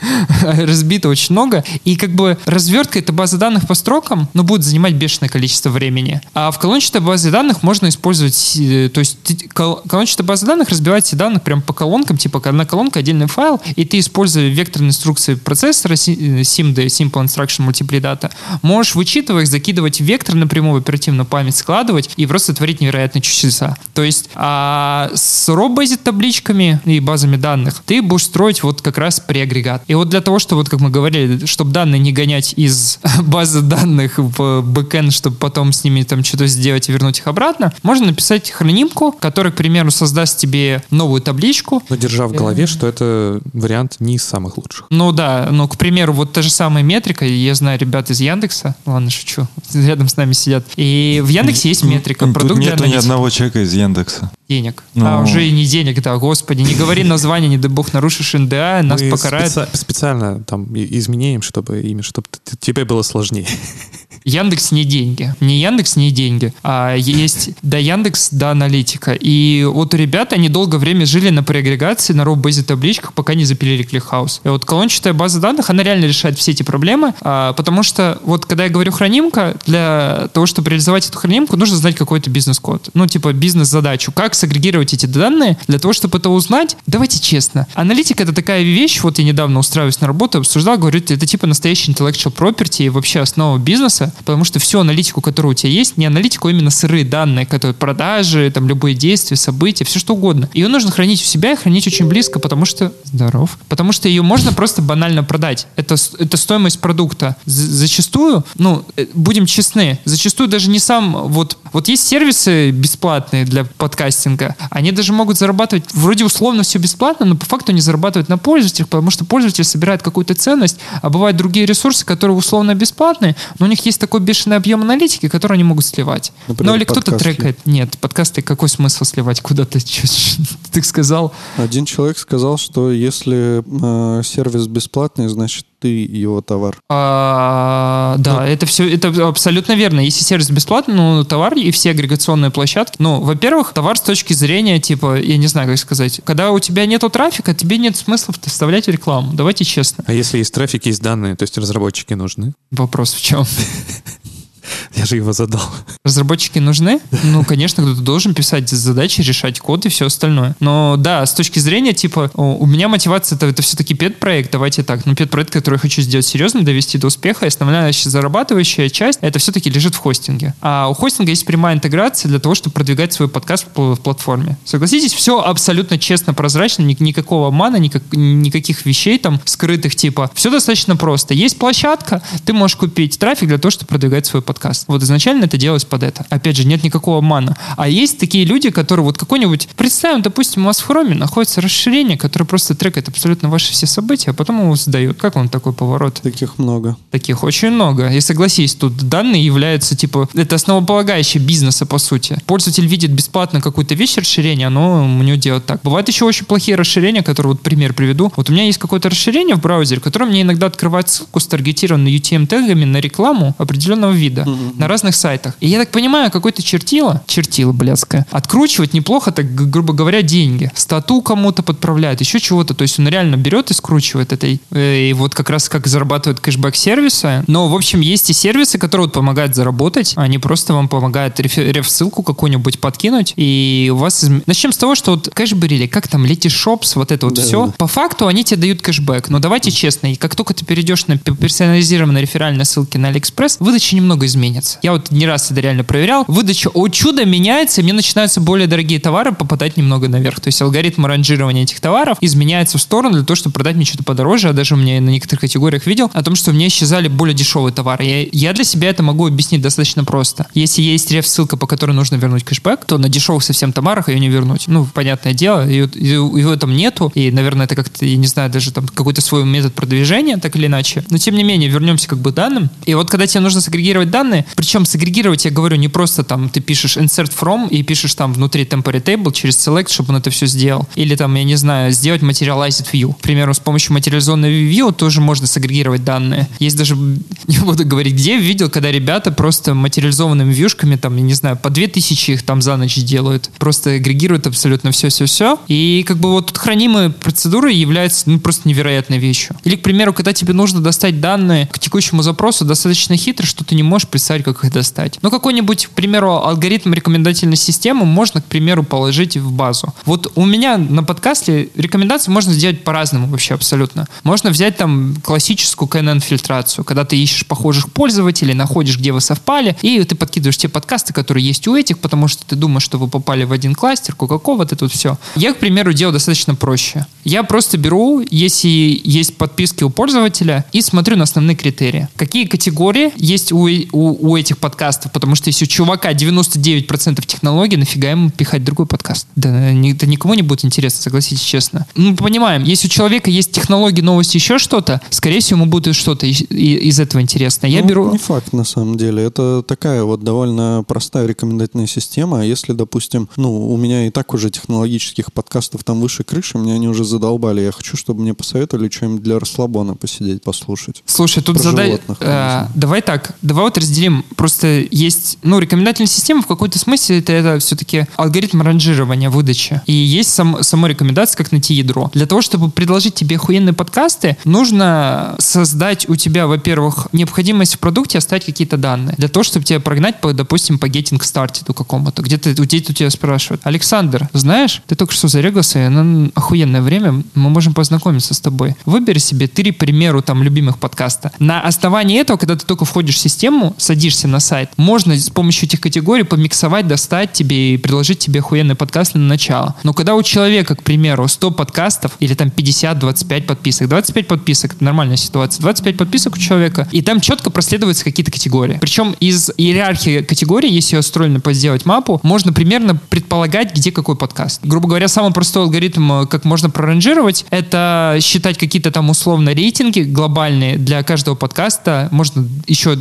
<laughs> разбито очень много, и как бы развертка этой базы данных по строкам, ну, будет занимать бешеное количество времени. А в колончатой базе данных можно использовать, э, то есть колончатая база данных разбивает все данных прям по колонкам, типа одна колонка, отдельный файл, и ты, используя векторные инструкции процессора си- э, SIMD, Simple Instruction Multiply Data, можешь, вычитывая их, закидывать вектор напрямую в оперативную память, складывать и просто творить невероятные чудеса. То есть а с робазит табличками и базами данных ты будешь строить вот как раз преагрегат. И вот для того, чтобы, вот как мы говорили, чтобы данные не гонять из <laughs> базы данных в бэкэнд, чтобы потом с ними там что-то сделать и вернуть их обратно, можно написать хранимку, которая, к примеру, создаст тебе новую табличку, Но держа в голове, что это вариант не из самых лучших. ну да, но, к примеру, вот та же самая метрика, я знаю ребят из Яндекса, ладно, шучу, <laughs> рядом с нами сидят, и в Яндексе есть метрика, Тут продукт для нету ни одного человека из Яндекса. денег. Ну. А уже и не денег, да, господи, не говори название, не дай бог нарушишь НДА, нас Мы покарают. специ- специально там изменяем, чтобы имя, чтобы тебе было сложнее. <laughs> Яндекс не деньги. Не Яндекс, не деньги. А есть до Яндекс, до аналитика. И вот у ребят, они долгое время жили на преагрегации, на роу-базе табличках, пока не запилили ClickHouse. И вот колончатая база данных, она реально решает все эти проблемы, а, потому что вот когда я говорю хранимка, для того, чтобы реализовать эту хранимку, нужно знать какой-то бизнес-код. Ну, типа бизнес-задачу. Как сагрегировать эти данные для того, чтобы это узнать? Давайте честно. Аналитика — это такая вещь, вот я недавно устраиваюсь на работу, обсуждал, говорю, это типа настоящий intellectual property и вообще основа бизнеса, потому что всю аналитику, которая у тебя есть, не аналитику, а именно сырые данные, которые продажи, там любые действия, события, все что угодно. Ее нужно хранить у себя и хранить очень близко, потому что... Здоров. Потому что ее можно просто банально продать. Это, это стоимость продукта. Зачастую, ну, э, будем честны, зачастую даже не сам... Вот, вот есть сервисы бесплатные для подкастинга, они даже могут зарабатывать вроде условно все бесплатно, но по факту они зарабатывают на пользователях, потому что пользователь собирает какую-то ценность, а бывают другие ресурсы, которые условно бесплатные, но у них есть такой бешеный объем аналитики, который они могут сливать. Например, ну или кто-то трекает. Нет, подкасты какой смысл сливать? Куда ты <laughs> ты сказал? Один человек сказал, что если э, сервис бесплатный, значит ты его товар. А, да, это все, это абсолютно верно. Если сервис бесплатный, ну, товар и все агрегационные площадки, ну, во-первых, товар с точки зрения, типа, я не знаю, как сказать, когда у тебя нету трафика, тебе нет смысла вставлять рекламу. Давайте честно. А если есть трафик, есть данные, то есть разработчики нужны? Вопрос в чем? <laughs> <laughs> Я же его задал. Разработчики нужны? Ну, конечно, кто-то должен писать задачи, решать код и все остальное. Но да, с точки зрения, типа, у меня мотивация это, это все-таки пет-проект, давайте так. Ну, пет-проект, который я хочу сделать серьезным, довести до успеха, основная зарабатывающая часть, это все-таки лежит в хостинге. А у хостинга есть прямая интеграция для того, чтобы продвигать свой подкаст в, пл- в платформе. Согласитесь, все абсолютно честно, прозрачно, ни- никакого обмана, никак- никаких вещей там скрытых, типа, все достаточно просто. Есть площадка, ты можешь купить трафик для того, чтобы продвигать свой подкаст. Вот изначально это делалось под это. Опять же, нет никакого обмана. А есть такие люди, которые вот какой-нибудь... Представим, допустим, у вас в хроме находится расширение, которое просто трекает абсолютно ваши все события, а потом его сдают. Как вам такой поворот? Таких много. Таких очень много. И согласись, тут данные являются, типа, это основополагающее бизнеса, по сути. Пользователь видит бесплатно какую-то вещь расширения, оно у него делает так. Бывают еще очень плохие расширения, которые, вот пример приведу. Вот у меня есть какое-то расширение в браузере, которое мне иногда открывает ссылку с таргетированной UTM-тегами на рекламу определенного вида на разных сайтах. И я так понимаю, какой-то чертило, чертило блядское, откручивать неплохо, так, грубо говоря, деньги. Стату кому-то подправляет, еще чего-то. То есть он реально берет и скручивает это. Э, И вот как раз как зарабатывают кэшбэк-сервисы. Но, в общем, есть и сервисы, которые вот помогают заработать. Они просто вам помогают реф- реф-ссылку какую-нибудь подкинуть. И у вас... изм- Начнем с того, что вот кэшбэк или как там, Letyshops, вот это вот Да, все. да. По факту они тебе дают кэшбэк. Но давайте честно, и как только ты перейдешь на пе- персонализированные реферальные ссылки на Алиэкспресс, выдача немного изменится. Я вот не раз это реально проверял. Выдача, о чудо, меняется, и мне начинаются более дорогие товары попадать немного наверх. То есть алгоритм ранжирования этих товаров изменяется в сторону для того, чтобы продать мне что-то подороже. А даже у меня на некоторых категориях видел о том, что меня исчезали более дешевые товары. Я, я для себя это могу объяснить достаточно просто. Если есть реф-ссылка, по которой нужно вернуть кэшбэк, то на дешевых совсем товарах ее не вернуть. Ну, понятное дело, ее, ее- там нету. И, наверное, это как-то, я не знаю, даже там какой-то свой метод продвижения, так или иначе. Но, тем не менее, вернемся как бы к данным. И вот когда тебе нужно сагрегировать данные, причем сагрегировать, я говорю, не просто там ты пишешь insert from и пишешь там внутри temporary table через select, чтобы он это все сделал. Или там, я не знаю, сделать materialized view. К примеру, с помощью материализованной view тоже можно сагрегировать данные. Есть даже, <laughs> не буду говорить, где видел, когда ребята просто материализованными вьюшками, там, я не знаю, по 2000 их там за ночь делают. Просто агрегируют абсолютно все-все-все. И как бы вот тут хранимые процедуры являются ну, просто невероятной вещью. Или, к примеру, когда тебе нужно достать данные к текущему запросу, достаточно хитро, что ты не можешь представить, как их достать. Ну, какой-нибудь, к примеру, алгоритм рекомендательной системы можно, к примеру, положить в базу. Вот у меня на подкасте рекомендации можно сделать по-разному вообще абсолютно. Можно взять там классическую KNN-фильтрацию, когда ты ищешь похожих пользователей, находишь, где вы совпали, и ты подкидываешь те подкасты, которые есть у этих, потому что ты думаешь, что вы попали в один кластер, Coca-Cola, вот это вот все. Я, к примеру, делаю достаточно проще. Я просто беру, если есть подписки у пользователя, и смотрю на основные критерии. Какие категории есть у, у, у этих подкастов, потому что если у чувака 99% технологий, нафига ему пихать другой подкаст? Да, ни- это никому не будет интересно, согласитесь честно. Ну, понимаем, если у человека есть технологии, новости, еще что-то, скорее всего, ему будет что-то из, этого интересно. Я Ну, беру... Не факт, на самом деле. Это такая вот довольно простая рекомендательная система. А если, допустим, ну, у меня и так уже технологических подкастов там выше крыши, меня они уже задолбали. Я хочу, чтобы мне посоветовали что-нибудь для расслабона посидеть, послушать. Слушай, тут задай... э, давай так, давай вот разделим. Просто есть, ну, рекомендательная система в какой-то смысле это, это все-таки алгоритм ранжирования выдачи. И есть сам, само рекомендация, как найти ядро. Для того, чтобы предложить тебе охуенные подкасты, нужно создать у тебя, во-первых, необходимость в продукте оставить какие-то данные. Для того, чтобы тебя прогнать, по, допустим, по getting started какому-то. Где-то у тебя спрашивают. Александр, знаешь, ты только что зарегался, на охуенное время, мы можем познакомиться с тобой. Выбери себе три, примеру, там, любимых подкаста. На основании этого, когда ты только входишь в систему, садишься на сайт, можно с помощью этих категорий помиксовать, достать тебе и предложить тебе охуенный подкаст на начало. Но когда у человека, к примеру, 100 подкастов или там 50-25 подписок, 25 подписок, это нормальная ситуация, 25 подписок у человека, и там четко проследуются какие-то категории. Причем из иерархии категорий, если ее строительно сделать мапу, можно примерно предполагать, где какой подкаст. Грубо говоря, самый простой алгоритм, э, как можно проранжировать, это считать какие-то там условно рейтинги глобальные для каждого подкаста. Можно еще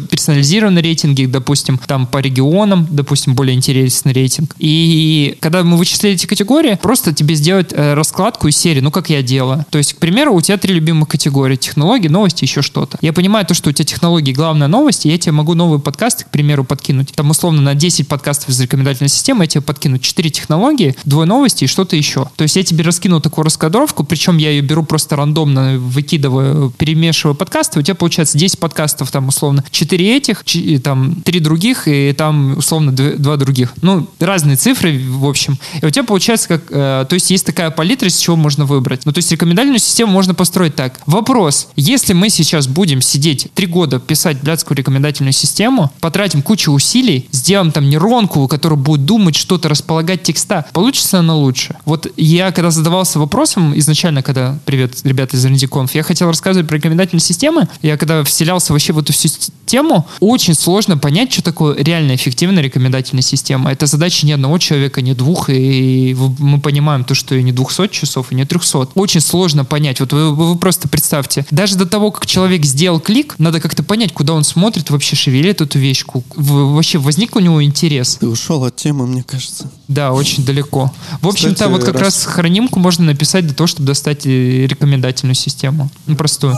персонализированные рейтинги, допустим, там по регионам, допустим, более интересный рейтинг. И когда мы вычислили эти категории, просто тебе сделать э, раскладку из серии, ну, как я делаю. То есть, к примеру, у тебя три любимых категории. Технологии, новости, еще что-то. Я понимаю то, что у тебя технологии главная новость, и я тебе могу новые подкасты, к примеру, подкинуть. Там, условно, на 10 подкастов из рекомендательной системы я тебе подкину 4 технологии, двое новости и что-то еще. То есть я тебе раскину такую раскадровку, причем я ее беру просто рандомно, выкидываю, перемешиваю подкасты, у тебя получается 10 подкастов, там, условно, 4 этих, ч- там, 3 других, и там, условно, 2, других. Ну, разные цифры, в общем. И у тебя получается как... Э, то есть есть такая палитра, из чего можно выбрать. Ну, то есть рекомендательную систему можно построить так. Вопрос. Если мы сейчас будем сидеть 3 года писать блядскую рекомендательную систему, потратим кучу усилий, сделаем там нейронку, которая будет думать что-то, располагать текста, получится она лучше. Вот я когда задавался вопросом изначально, когда, привет, ребята из RND.conf, я хотел рассказывать про рекомендательные системы, я когда вселялся вообще в эту всю тему, очень сложно понять, что такое реально эффективная рекомендательная система. Это задача ни одного человека, ни двух, и мы понимаем то, что и не 200 часов, и не 300. Очень сложно понять. Вот вы, вы просто представьте, даже до того, как человек сделал клик, надо как-то понять, куда он смотрит, вообще шевелит эту вещку. Вообще возник у него интерес. Ты ушел от темы, мне кажется. Да, очень далеко. В общем-то, вот как раз... раз хранимку можно написать для того, чтобы достать э, рекомендательную систему. Ну, простую.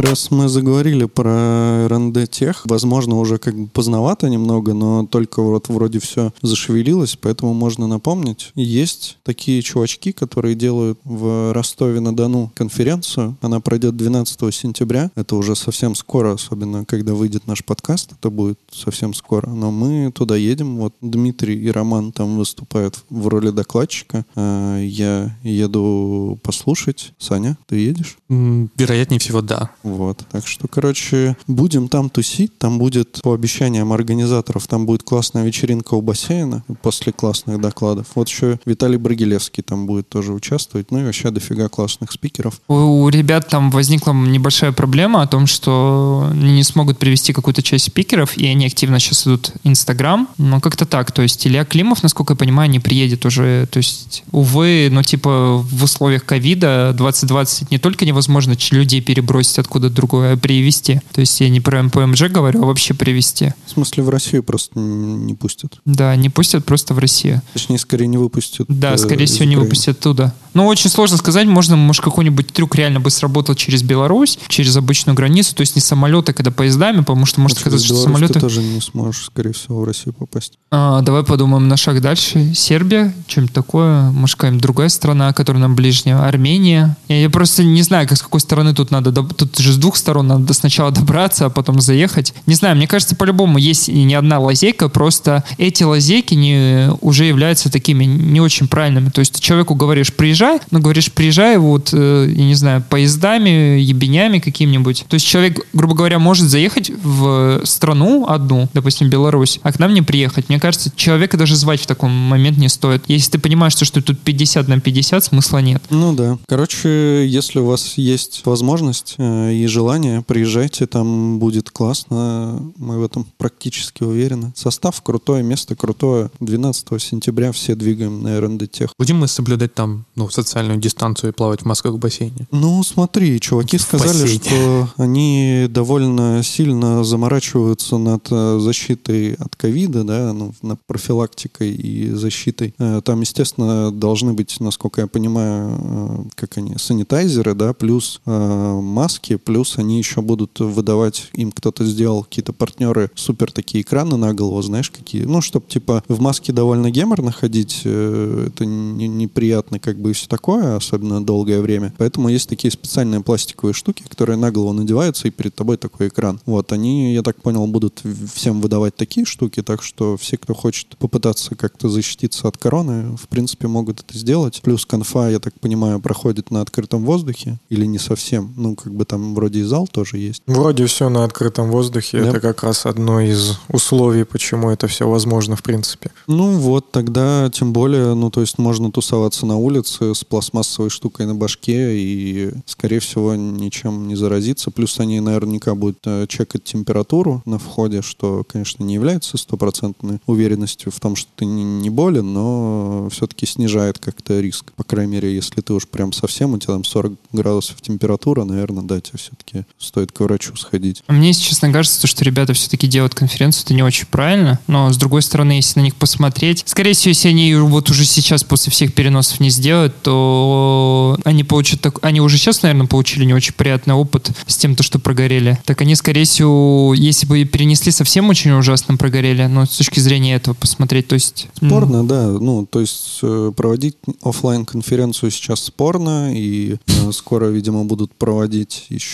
Раз мы заговорили про РНД тех, возможно, уже как бы поздновато немного, но только вот вроде все зашевелилось, поэтому можно напомнить. Есть такие чувачки, которые делают в Ростове-на-Дону конференцию. Она пройдет 12 сентября. Это уже совсем скоро, особенно когда выйдет наш подкаст. Это будет совсем скоро. Но мы туда едем. Вот Дмитрий и Роман там выступают в роли докладчика. А Я еду послушать. Саня, ты едешь? Вероятнее всего, да. Вот. Так что, короче, будем там тусить. Там будет, по обещаниям организаторов, там будет классная вечеринка у бассейна после классных докладов. Вот еще Виталий Брагилевский там будет тоже участвовать. Ну и вообще дофига классных спикеров. У, ребят там возникла небольшая проблема о том, что не смогут привести какую-то часть спикеров, и они активно сейчас идут Инстаграм. Но как-то так. То есть Илья Климов, насколько я понимаю, не приедет уже. То есть, увы, ну типа в условиях ковида 2020 не только невозможно людей перебросить откуда-то другое, привезти. То есть я не про МПМЖ говорю, а вообще привезти. В смысле, в Россию просто не пустят. Да, не пустят просто в Россию. Точнее, скорее не выпустят. Да, э, скорее всего, не Украины. выпустят оттуда. Ну, очень сложно сказать. Можно, может, какой-нибудь трюк реально бы сработал через Беларусь, через обычную границу, то есть не самолеты, когда поездами, потому что может А через казаться, что самолеты... ты тоже не сможешь, скорее всего, в Россию попасть. А, давай подумаем на шаг дальше. Сербия, что-нибудь такое. Может, какая-нибудь другая страна, которая нам ближняя. Армения. Я, я просто не знаю, как с какой стороны тут надо. доб- Тут же с двух сторон надо сначала добраться, а потом заехать. Не знаю, мне кажется, по-любому есть и не одна лазейка, просто эти лазейки не, уже являются такими не очень правильными. То есть ты человеку говоришь, приезжай, но говоришь, приезжай вот, э, я не знаю, поездами, ебенями каким-нибудь. То есть человек, грубо говоря, может заехать в страну одну, допустим, Беларусь, а к нам не приехать. Мне кажется, человека даже звать в таком момент не стоит. Если ты понимаешь, что, что тут 50 на 50, смысла нет. Ну да. Короче, если у вас есть возможность э, и желание, приезжайте, там будет классно. Мы в этом практически уверены. Состав крутой, место крутое. 12 сентября все двигаем на РНД Тех. Будем мы соблюдать там, ну, социальную дистанцию и плавать в масках в бассейне? Ну, смотри, чуваки В сказали, бассейне. что они довольно сильно заморачиваются над э, защитой от ковида, да, ну, над профилактикой и защитой. Э, Там, естественно, должны быть, насколько я понимаю, э, как они, санитайзеры, да, плюс маски, плюс они еще будут выдавать, им кто-то сделал, какие-то партнеры, супер такие экраны на голову, знаешь, какие, ну, чтобы, типа, в маске довольно геморно ходить, э, это не- неприятно, как бы, и все такое, особенно долгое время. Поэтому есть такие специальные пластиковые штуки, которые на голову надеваются, и перед тобой такой экран. Вот, они, я так понял, будут всем выдавать такие штуки, так что все, кто хочет попытаться как-то защититься от короны, в принципе, могут это сделать. Плюс конфа, я так понимаю, проходит на открытом воздухе или не совсем. Ну, как бы там вроде и зал тоже есть. Вроде все на открытом воздухе. Да. Это как раз одно из условий, почему это все возможно в принципе. Ну вот, тогда тем более, ну то есть можно тусоваться на улице с пластмассовой штукой на башке и, скорее всего, ничем не заразиться. Плюс они наверняка будут э, чекать температуру на входе, что, конечно, не является стопроцентной уверенностью в том, что ты не, не болен, но все-таки снижает как-то риск. По крайней мере, если ты уж прям совсем, у тебя там 40 градусов температура, наверное, да, тебе все-таки стоит к врачу сходить. Мне, если честно, кажется, то, что ребята все-таки делают конференцию, это не очень правильно. Но, с другой стороны, если на них посмотреть, скорее всего, если они вот уже сейчас после всех переносов не сделают, то они получат так... Они уже сейчас, наверное, получили не очень приятный опыт с тем, то, что прогорели. Так они, скорее всего, если бы перенесли совсем очень ужасно прогорели, но с точки зрения этого посмотреть, то есть... м, Спорно, да. Ну, то есть э, проводить оффлайн конференцию сейчас спорно, и э, скоро, видимо, будут проводить еще,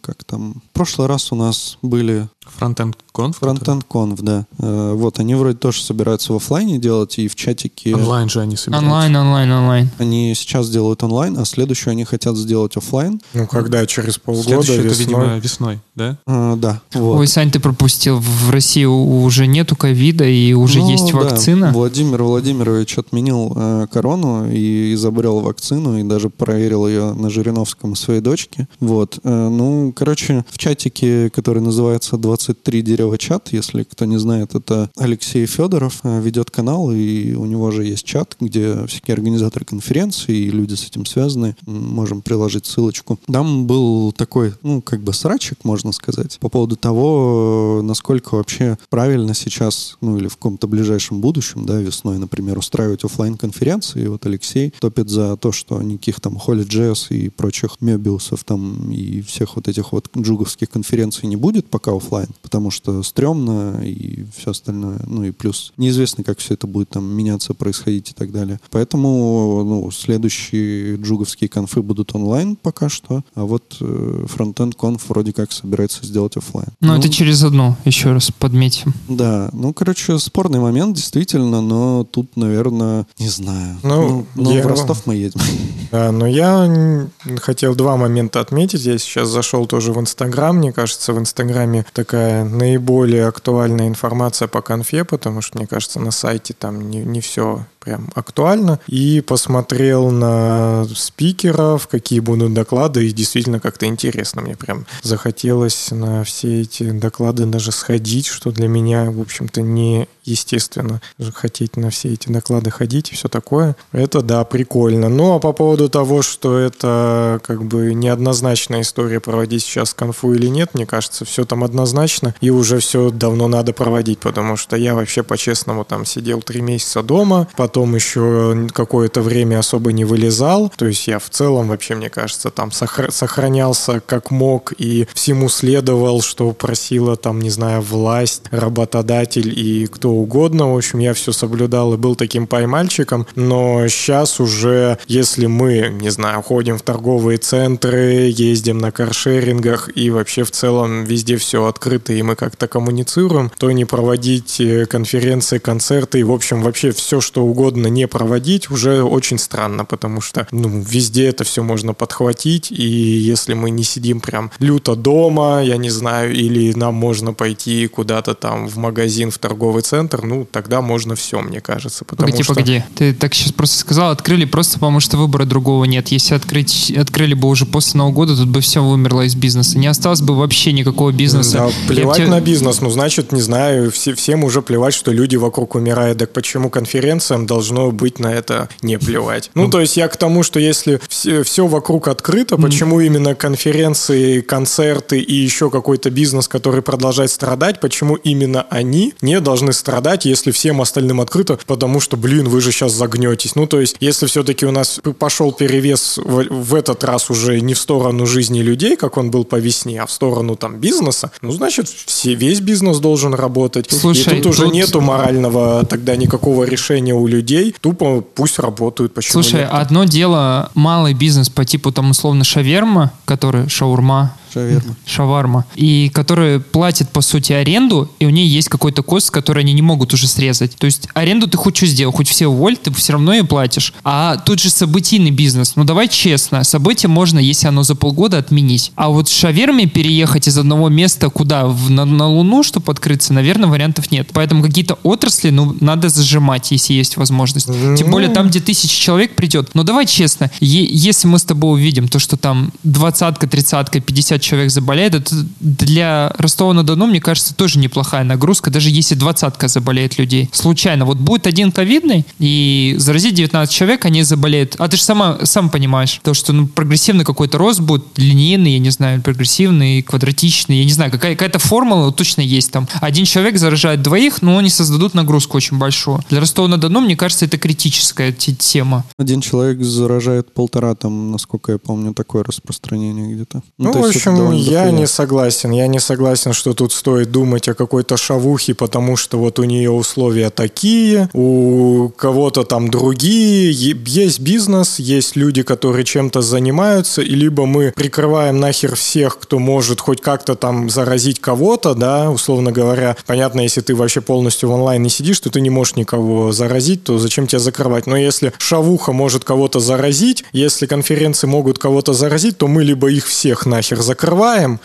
как там... В прошлый раз у нас были Frontend Conf? Frontend Conf, да. Э, Вот, они вроде тоже собираются в оффлайне делать, и в чатике... Онлайн же они собираются. Онлайн, онлайн, онлайн. Они сейчас делают онлайн, а следующую они хотят сделать оффлайн. Ну, когда через полгода Следующее это, весной... видимо, весной, да? Э, Да, вот. Ой, Сань, ты пропустил. В России уже нету ковида и уже Ну, есть да, вакцина. Владимир Владимирович отменил э, корону и изобрел вакцину, и даже проверил ее на Жириновском своей дочки. Вот. Э, ну, короче, в чатике, который называется 23 дерева чат, если кто не знает, это Алексей Федоров э, ведет канал, и у него же есть чат, где всякие организаторы конференции и люди с этим связаны. Можем приложить ссылочку. Там был такой, ну, как бы срачик, можно сказать, по поводу того, э, насколько вообще правильно сейчас, ну, или в каком-то ближайшем будущем, да, весной, например, устраивать оффлайн конференции И вот Алексей топит за то, что никаких там Holy.js и прочих Мебиусов там и всех вот этих вот джуговских конференций не будет пока оффлайн, потому что стрёмно и все остальное. Ну и плюс неизвестно, как все это будет там меняться, происходить и так далее. Поэтому, ну, следующие джуговские конфы будут онлайн пока что, а вот э, Frontend Conf вроде как собирается сделать оффлайн. Но Ну, это через одну, еще раз подметим. да, ну, короче, спорный момент, действительно, но тут, наверное, не знаю. Ну, ну, я- в Ростов мы едем. <laughs> Да, но я хотел два момента отметить. Я сейчас зашел тоже в Инстаграм. Мне кажется, в Инстаграме такая наиболее актуальная информация по конфе, потому что, мне кажется, на сайте там не, не все прям актуально. И посмотрел на спикеров, какие будут доклады, и действительно как-то интересно. Мне прям захотелось на все эти доклады даже сходить, что для меня, в общем-то, не естественно, хотеть на все эти доклады ходить и все такое. Это, да, прикольно. Ну, а по поводу того, что это как бы неоднозначная история проводить сейчас конфу или нет, мне кажется, все там однозначно, и уже все давно надо проводить, потому что я вообще по-честному там сидел три месяца дома, потом еще какое-то время особо не вылезал, то есть я в целом вообще, мне кажется, там сохр- сохранялся как мог и всему следовал, что просила там, не знаю, власть, работодатель и кто угодно. В общем, я все соблюдал и был таким поймальчиком. Но сейчас уже, если мы, не знаю, ходим в торговые центры, ездим на каршерингах и вообще в целом везде все открыто и мы как-то коммуницируем, то не проводить э, конференции, концерты и, в общем, вообще все, что угодно не проводить уже очень странно, потому что, ну, везде это все можно подхватить, и если мы не сидим прям люто дома, я не знаю, или нам можно пойти куда-то там в магазин, в торговый центр, ну, тогда можно все, мне кажется, потому Погоди, что... погоди. Ты так сейчас просто сказал, открыли просто потому, что выбора другого нет. Если открыть, открыли бы уже после Нового года, тут бы все вымерло из бизнеса. Не осталось бы вообще никакого бизнеса. Да, Я плевать тебе- на бизнес, ну, значит, не знаю, все, всем уже плевать, что люди вокруг умирают. Так почему конференциям должно быть на это не плевать? Ну, то есть я к тому, что если все, все вокруг открыто, почему именно конференции, концерты и еще какой-то бизнес, который продолжает страдать, почему именно они не должны страдать, если всем остальным открыто, потому что, блин, вы же сейчас загнетесь. Ну, то есть, если все-таки у нас пошел перевес в, в этот раз уже не в сторону жизни людей, как он был по весне, а в сторону там бизнеса, ну, значит, все, весь бизнес должен работать. Слушай, и тут уже тут- нету морального тогда никакого решения у людей. Людей, тупо пусть работают. Почему Слушай, нет? одно дело малый бизнес по типу там условно шаверма, который шаурма, Шаверма. шаварма, и которые платят, по сути, аренду, и у нее есть какой-то кост, который они не могут уже срезать. То есть аренду ты хоть что сделал, хоть все уволь, ты все равно ее платишь. А тут же событийный бизнес. Ну давай честно, событие можно, если оно за полгода, отменить. А вот шаверме переехать из одного места куда? В- на, на Луну, чтобы открыться, наверное, вариантов нет. Поэтому какие-то отрасли, ну, надо зажимать, если есть возможность. Тем более там, где тысяча человек придет. Но давай честно, е- если мы с тобой увидим то, что там двадцатка, тридцатка, 50 человек заболеет, это для Ростова-на-Дону, мне кажется, тоже неплохая нагрузка, даже если двадцатка заболеет людей. Случайно. Вот будет один ковидный, и заразить 19 человек, они заболеют. А ты же сама, сам понимаешь, то, что ну, прогрессивный какой-то рост будет, линейный, я не знаю, прогрессивный, квадратичный, я не знаю, какая- какая-то формула точно есть там. Один человек заражает двоих, но они создадут нагрузку очень большую. Для Ростова-на-Дону, мне кажется, это критическая те- тема. Один человек заражает полтора, там, насколько я помню, такое распространение где-то. Ну, то в это общем, я не согласен. Я не согласен, что тут стоит думать о какой-то шавухе, потому что вот у нее условия такие, у кого-то там другие. Есть бизнес, есть люди, которые чем-то занимаются, и либо мы прикрываем нахер всех, кто может хоть как-то там заразить кого-то, да, условно говоря. Понятно, если ты вообще полностью в онлайне сидишь, то ты не можешь никого заразить, то зачем тебя закрывать? Но если шавуха может кого-то заразить, если конференции могут кого-то заразить, то мы либо их всех нахер закрываем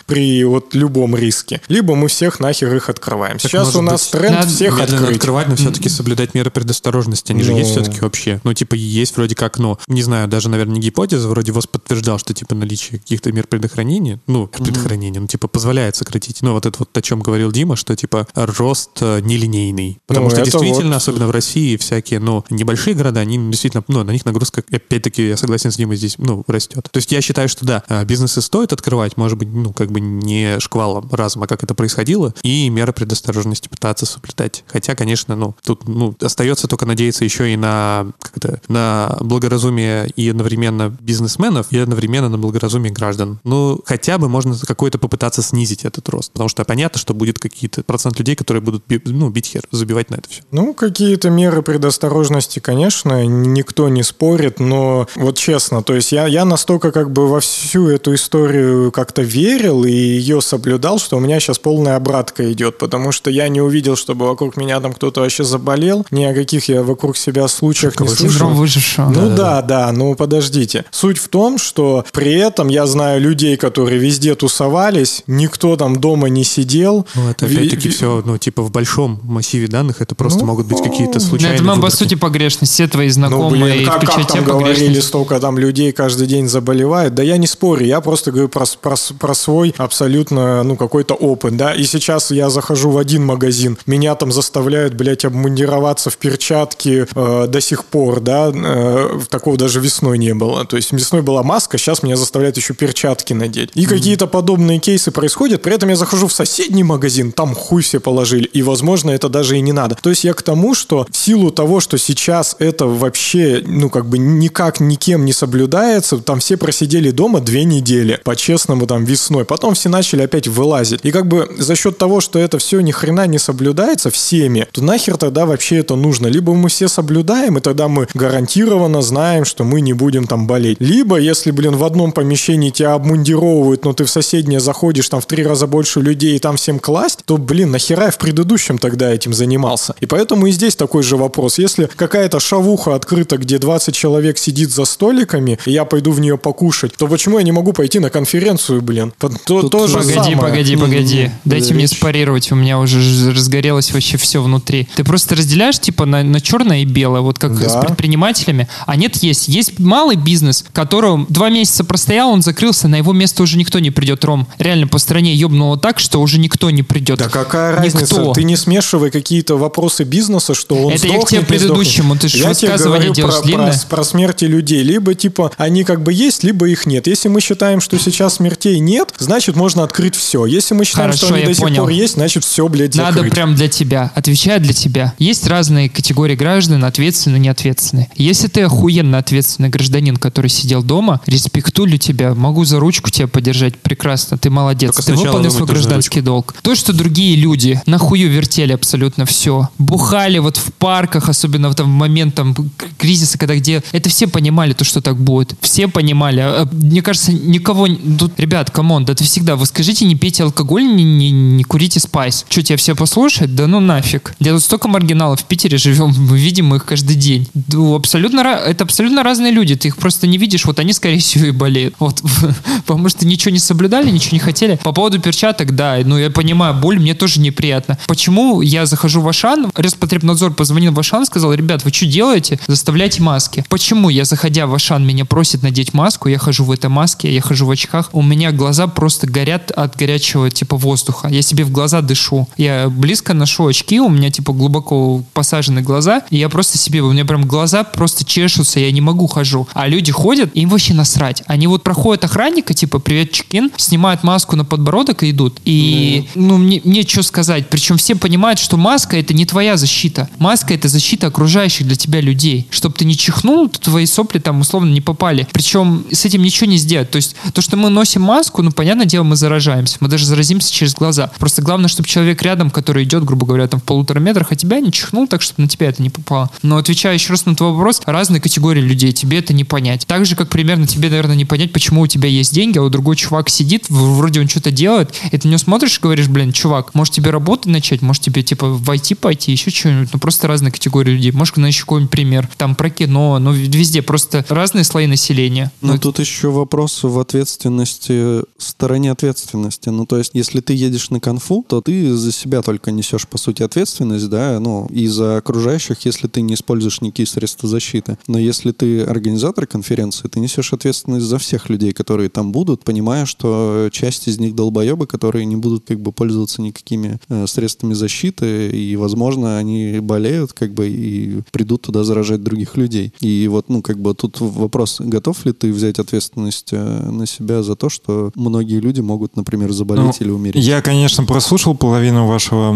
при вот любом риске, либо мы всех нахер их открываем. Сейчас может у нас быть, тренд надо всех открыть. открывать, но все-таки соблюдать меры предосторожности. Они же Ну. есть все-таки вообще. Ну, типа, есть вроде как, ну, не знаю, даже, наверное, не гипотеза, вроде ВОЗ подтверждал, что, типа, наличие каких-то мер предохранения, ну, предохранения, ну, типа, позволяет сократить. Ну, вот это вот о чем говорил Дима, что, типа, рост э, нелинейный. Потому Ну, что действительно, вот- особенно в России, всякие, ну, небольшие города, они действительно, ну, на них нагрузка, опять-таки, я согласен с Димой, здесь, ну, растет. То есть я считаю, что, да, э, бизнесы стоит открывать, может быть, ну, как бы не шквалом разума, как это происходило, и меры предосторожности пытаться соблюдать. Хотя, конечно, ну, тут, ну, остается только надеяться еще и на, как это, на благоразумие и одновременно бизнесменов, и одновременно на благоразумие граждан. Ну, хотя бы можно какой-то попытаться снизить этот рост, потому что понятно, что будет какие-то процент людей, которые будут, ну, бить хер, забивать на это все. Ну, какие-то меры предосторожности, конечно, никто не спорит, но вот честно, то есть я, я настолько как бы во всю эту историю как-то верил и ее соблюдал, что у меня сейчас полная обратка идет, потому что я не увидел, чтобы вокруг меня там кто-то вообще заболел, ни о каких я вокруг себя случаях не слышал. Выжившего. Ну да, да, ну подождите. Суть в том, что при этом я знаю людей, которые везде тусовались, никто там дома не сидел. Ну, это опять-таки все, ну, типа в большом массиве данных, это просто Ну, могут быть какие-то Ну, случайные это, по выборки. сути, погрешность. Все твои Ну, знакомые, блин, как, как там говорили, столько там людей каждый день заболевает. Да я не спорю, я просто говорю про, про, про свой абсолютно, ну, какой-то опыт, да. И сейчас я захожу в один магазин, меня там заставляют, блядь, обмундироваться в перчатки э, до сих пор, да. Э, такого даже весной не было. То есть весной была маска, сейчас меня заставляют еще перчатки надеть. И какие-то подобные кейсы происходят, при этом я захожу в соседний магазин, там хуй все положили. И, возможно, это даже и не надо. То есть я к тому, что в силу того, что сейчас это вообще, ну, как бы никак никем не соблюдается, там все просидели дома две недели, по-честному, там, весной. Потом все начали опять вылазить. И как бы за счет того, что это все ни хрена не соблюдается всеми, то нахер тогда вообще это нужно? Либо мы все соблюдаем, и тогда мы гарантированно знаем, что мы не будем там болеть. Либо, если, блин, в одном помещении тебя обмундировывают, но ты в соседнее заходишь, там в три раза больше людей, и там всем класть, то, блин, нахера я в предыдущем тогда этим занимался? И поэтому и здесь такой же вопрос. Если какая-то шавуха открыта, где 20 человек сидит за столиками, и я пойду в нее покушать, то почему я не могу пойти на конференцию, блин? То, то, то же Погоди, самое. погоди, погоди. Дайте мне спарировать, у меня уже разгорелось вообще все внутри. Ты просто разделяешь типа на, на черное и белое, вот как Да. с предпринимателями. А нет, есть. Есть малый бизнес, которого два месяца простоял, он закрылся, на его место уже никто не придет, Ром. Реально по стране ебнуло так, что уже никто не придет. Да какая Никто. разница? Ты не смешивай какие-то вопросы бизнеса, что он Это я к сдохнет, тебе предыдущему, сдохнет. ты ж Я высказывание делаешь про, длинное. про, про смерти людей. Либо, типа, они как бы есть, либо их нет. Если мы считаем, что сейчас смертей очередей нет, значит, можно открыть все. Если мы считаем, Хорошо, что они до сих понял. пор есть, значит, все, блядь, Надо закрыть. прям для тебя. Отвечаю для тебя. Есть разные категории граждан, ответственные, неответственные. Если ты охуенно ответственный гражданин, который сидел дома, респектую тебя, могу за ручку тебя поддержать, прекрасно, ты молодец. Только ты выполнил свой гражданский долг. То, что другие люди нахую вертели абсолютно все, бухали вот в парках, особенно в там момент там кризиса, когда где, это все понимали то, что так будет. Все понимали. А, а, Мне кажется, никого... Тут, ребят, come on, да ты всегда, вы скажите, не пейте алкоголь, не, не, не курите спайс. Что, тебя все послушают? Да ну нафиг. Я тут столько маргиналов в Питере живем, <laughs> мы видим их каждый день. Ну, абсолютно, это абсолютно разные люди, ты их просто не видишь, вот они, скорее всего, и болеют. Вот, <laughs> потому что ничего не соблюдали, ничего не хотели. По поводу перчаток, да, ну я понимаю, боль мне тоже неприятно. Почему я захожу в Ашан, Роспотребнадзор позвонил в Ашан, сказал, ребят, вы что делаете? Заставляйте маски. Почему я, заходя в Ашан, меня просит надеть маску, я хожу в этой маске, я хожу в очках, у меня глаза просто горят от горячего типа воздуха. Я себе в глаза дышу. Я близко ношу очки, у меня типа глубоко посажены глаза, и я просто себе, у меня прям глаза просто чешутся, я не могу хожу. А люди ходят, им вообще насрать. Они вот проходят охранника, типа, привет, чекин, снимают маску на подбородок и идут. И, ну, мне, мне что сказать. Причем все понимают, что маска это не твоя защита. Маска это защита окружающих для тебя людей. Чтобы ты не чихнул, то твои сопли там условно не попали. Причем с этим ничего не сделать. То есть то, что мы носим маску, ну, понятное дело, мы заражаемся. Мы даже заразимся через глаза. Просто главное, чтобы человек рядом, который идет, грубо говоря, там в полутора метрах от тебя, не чихнул так, чтобы на тебя это не попало. Но отвечая еще раз на твой вопрос, разные категории людей, тебе это не понять. Так же, как примерно тебе, наверное, не понять, почему у тебя есть деньги, а у другой чувак сидит, вроде он что-то делает, и ты него смотришь и говоришь, блин, чувак, может тебе работать начать, может тебе, типа, в IT пойти, еще что-нибудь, ну, просто разные категории людей. Может, на еще какой-нибудь пример, там, про кино, ну, везде просто разные слои населения. Ну, Ну, тут еще вопрос в ответственности, стороне ответственности. Ну, то есть, если ты едешь на конфу, то ты за себя только несешь, по сути, ответственность, да, ну, и за окружающих, если ты не используешь никакие средства защиты. Но если ты организатор конференции, ты несешь ответственность за всех людей, которые там будут, понимая, что часть из них долбоебы, которые не будут как бы пользоваться никакими э, средствами защиты, и, возможно, они болеют, как бы, и придут туда заражать других людей. И вот, ну, как бы тут вопрос, готов ли ты взять ответственность э, на себя за то, что многие люди могут, например, заболеть Ну, или умереть? Я, конечно, прослушал половину вашего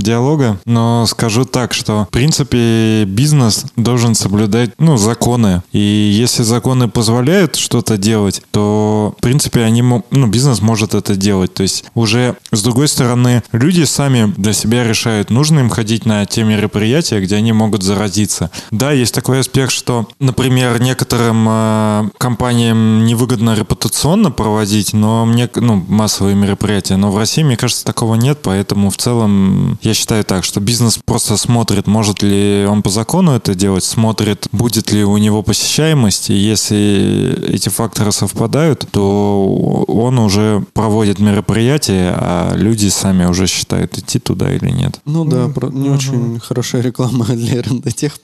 диалога, но скажу так, что, в принципе, бизнес должен соблюдать, ну, законы. И если законы позволяют что-то делать, то, в принципе, они, ну, бизнес может это делать. То есть уже, с другой стороны, люди сами для себя решают, нужно им ходить на те мероприятия, где они могут заразиться. Да, есть такой аспект, что, например, некоторым э, компаниям невыгодно репутационно проводить, но мне, ну, массовые мероприятия, но в России, мне кажется, такого нет, поэтому в целом я считаю так, что бизнес просто смотрит, может ли он по закону это делать, смотрит, будет ли у него посещаемость, и если эти факторы совпадают, то он уже проводит мероприятие, а люди сами уже считают, идти туда или нет. Ну да, про- не очень хорошая реклама <laughs> для РНД-тех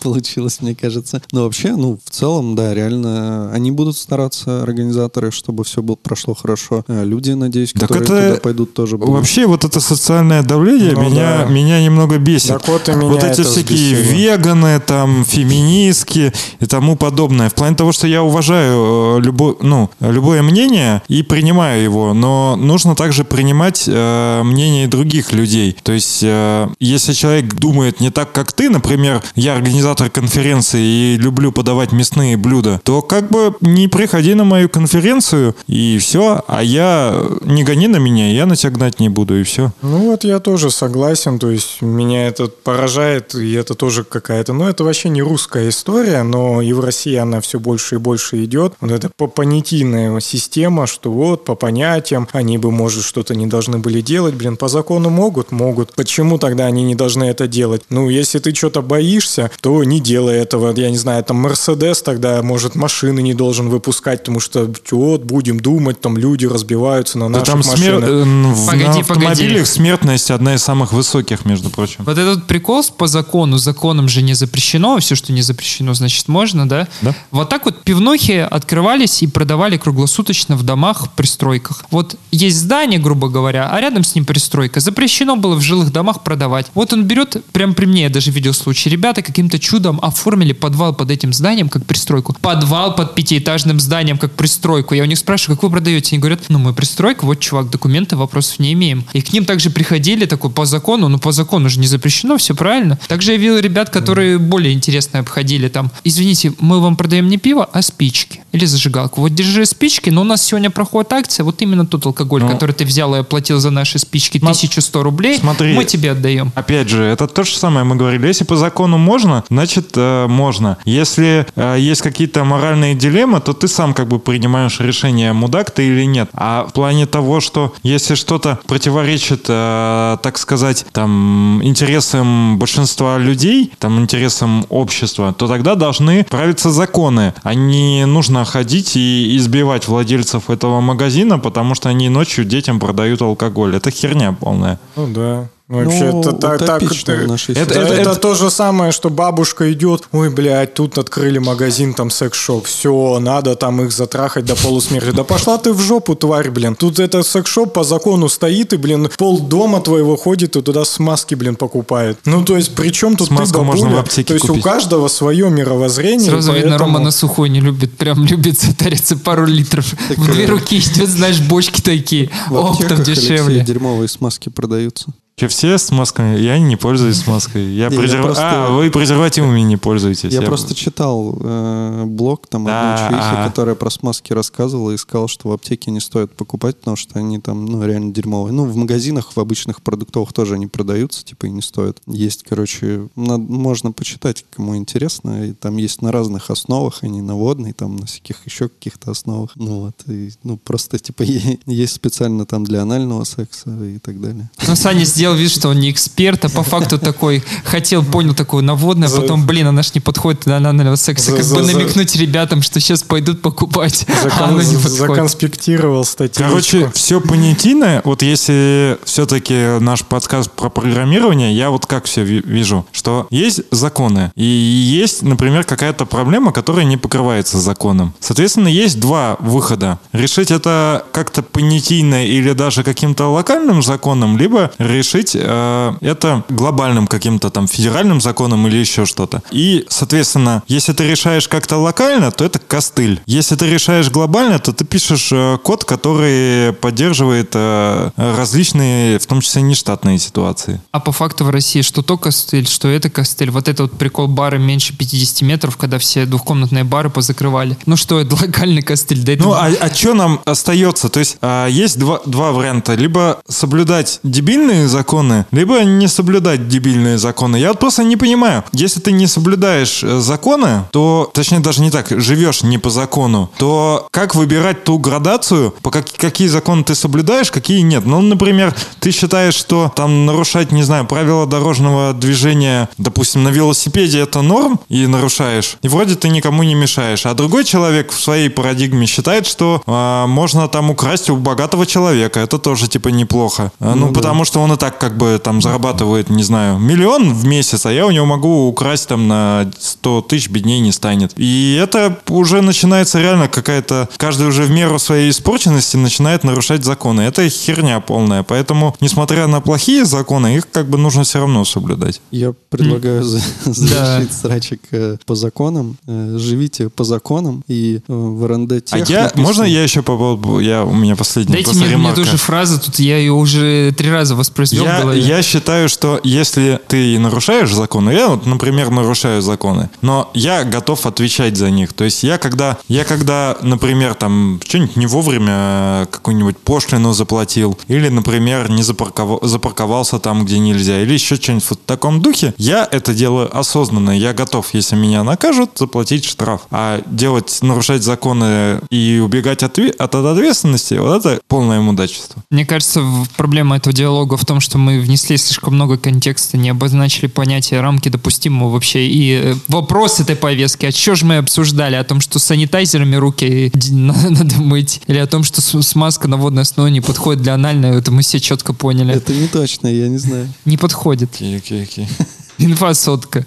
получилась, мне кажется. Но вообще, ну, в целом, да, реально, они будут стараться, организаторы, чтобы все было, прошло хорошо. А люди, надеюсь, Так которые это туда пойдут, тоже будут. Вообще вот это социальное давление Ну меня, да. меня немного бесит. Так вот и меня вот эти всякие взбесило. веганы, там, феминистки и тому подобное. В плане того, что я уважаю э, любо, ну, любое мнение и принимаю его, но нужно также принимать э, мнение других людей. То есть, э, если человек думает не так, как ты, например, я организатор конференции и люблю подавать мясные блюда, то как бы не приходи на мою конференцию и все, а я не гони на меня, я на тебя гнать не буду и все. Ну вот я тоже согласен, то есть меня это поражает, и это тоже какая-то, ну это вообще не русская история, но и в России она все больше и больше идет. Вот эта по- понятийная система, что вот по понятиям они бы, может, что-то не должны были делать, блин, по закону могут, могут. Почему тогда они не должны это делать? Ну, если ты что-то боишься, то не делай этого. Я не знаю, там Мерседес тогда, может, машины не должен выпускать, потому что вот, будем думать, там люди разбиваются на Да наших там смер- машинах. э, в- Погоди, на погоди. автомобилях смертность одна из самых высоких, между прочим. Вот этот прикол по закону, законом же не запрещено, все, что не запрещено, значит можно, да? Да. Вот так вот пивнухи открывались и продавали круглосуточно в домах, пристройках. Вот есть здание, грубо говоря, а рядом с ним пристройка. Запрещено было в жилых домах продавать. Вот он берет, прям при мне я даже видел случай, ребята каким-то чудом оформили подвал под этим зданием как пристройку. Подвал под пятиэтажным зданием как пристройку. Я у них спрашиваю, как вы продаете? Они говорят, ну, мы пристройка, вот, чувак, документы, вопросов не имеем. И к ним также приходили, такой, по закону, ну, по закону же не запрещено, все правильно. Также я видел ребят, которые более интересно обходили там. Извините, мы вам продаем не пиво, а спички. Или зажигалку. Вот держи спички, но у нас сегодня проходит акция, вот именно тот алкоголь, Ну. который ты взял и оплатил за наши спички, Сма- 1100 рублей, Смотри. мы тебе отдаем. Опять же, это то же самое мы говорили. Если по закону можно, значит э, можно. Если э, есть какие-то моральные дилеммы, то ты сам как бы принимаешь решение, мудак ты или нет. А в плане того, что если что-то противоречит, э, так сказать, там интересам большинства людей, там интересам общества, то тогда должны правиться законы. А не нужно ходить и избивать владельцев этого магазина, потому что они ночью детям продают алкоголь. Это херня полная. Ну да. Вообще, Ну, это так, так это, ситуации. это, Это- то же самое, что бабушка идет, ой, блядь, тут открыли магазин, там секс-шоп, все, надо там их затрахать до полусмерти. Да пошла ты в жопу, тварь, блин. Тут этот секс-шоп по закону стоит, и, блин, пол дома твоего ходит и туда смазки, блин, покупает. Ну, то есть, при чем тут Смазку ты, можно в аптеке То есть, купить. у каждого свое мировоззрение. Сразу и видно, поэтому- Рома на сухой не любит, прям любит затариться пару литров. В две руки идет, знаешь, бочки такие, В оптом дешевле. дерьмовые смазки продаются. Че, все с масками? Я не пользуюсь смазкой. Я <laughs> Не, я презерва- просто- А, вы презервативами не пользуетесь. Я просто читал э, блог там Да, одной чувихи, ага. которая про смазки рассказывала и сказала, что в аптеке не стоит покупать, потому что они там, ну, реально дерьмовые. Ну, в магазинах, в обычных продуктовых тоже они продаются, типа, и не стоят. Есть, короче, на- можно почитать, кому интересно. И там есть на разных основах, они на водной, там на всяких еще каких-то основах. Ну вот, и, ну, просто, типа, <laughs> есть специально там для анального секса и так далее. Ну, Саня сделал вид, что он не эксперт, а по факту такой хотел, понял такую наводную, а потом, блин, она ж не подходит для анального секса. Как бы намекнуть ребятам, что сейчас пойдут покупать, а Закон- оно не подходит. законспектировал статью. Короче, все понятийное, вот если все-таки наш подсказ про программирование, я вот как все вижу, что есть законы, и есть, например, какая-то проблема, которая не покрывается законом. Соответственно, есть два выхода. Решить это как-то понятийно или даже каким-то локальным законом, либо решить э, это глобальным каким-то там федеральным законом или еще что-то. И, соответственно, если ты решаешь как-то локально, то это костыль. Если ты решаешь глобально, то ты пишешь э, код, который поддерживает э, различные, в том числе нештатные ситуации. А по факту в России что то костыль, что это костыль. Вот это вот прикол бары меньше 50 метров, когда все двухкомнатные бары позакрывали. Ну что, это <laughs> локальный костыль. Да это Ну, а, что нам остается? То есть а, есть два, два варианта. Либо соблюдать дебильные законы, либо не соблюдать дебильные законы. Я вот просто не понимаю. Если ты не соблюдаешь э, законы, то, точнее, даже не так, живешь не по закону, то как выбирать ту градацию, по как- какие законы ты соблюдаешь, какие нет? Ну, например, ты считаешь, что там нарушать, не знаю, правила дорожного движения, допустим, на велосипеде это норм, и нарушаешь, и вроде ты никому не мешаешь. А другой человек в своей парадигме считает, что а, можно там украсть у богатого человека. Это тоже типа неплохо. А, ну, потому что он и так как бы там зарабатывает, не знаю, миллион в месяц, а я у него могу украсть там на 100 тысяч, бедней не станет. И это уже начинается реально какая-то... Каждый уже в меру своей испорченности начинает нарушать законы. Это херня полная. Поэтому, несмотря на плохие законы, их как бы нужно все равно соблюдать. Я предлагаю за- завершить срачик э, по законам. Э, Живите по законам и э, в РНД А я, написано- можно я еще по поводу... Я, у меня последняя Дайте мне, мне тоже фразу, тут я ее уже три раза воспроизвел в Я, голове. я считаю, что если ты нарушаешь законы, я вот, например, нарушаю законы, но я готов отвечать за них. То есть я когда, я когда, например, там что-нибудь не вовремя э, какую-нибудь пошлину заплатил, или, например, не запарковал, запарковался там, где нельзя, или еще что-нибудь в таком духе, я это делаю осознанно. Я готов, если меня накажут, заплатить штраф. А делать, нарушать законы и убегать от, от ответственности, вот это полное мудачество. Мне кажется, в- проблема этого диалога в том, что мы внесли слишком много контекста, не обозначили понятие рамки допустимого вообще. И э, вопрос этой повестки, а что же мы обсуждали? О том, что с санитайзерами руки <laughs> надо мыть? Или о том, что смазка на водной основе не подходит для анальной? Это мы все четко поняли. Это не точно, я не знаю. Не подходит. Окей, окей, окей. <laughs> Инфа сотка.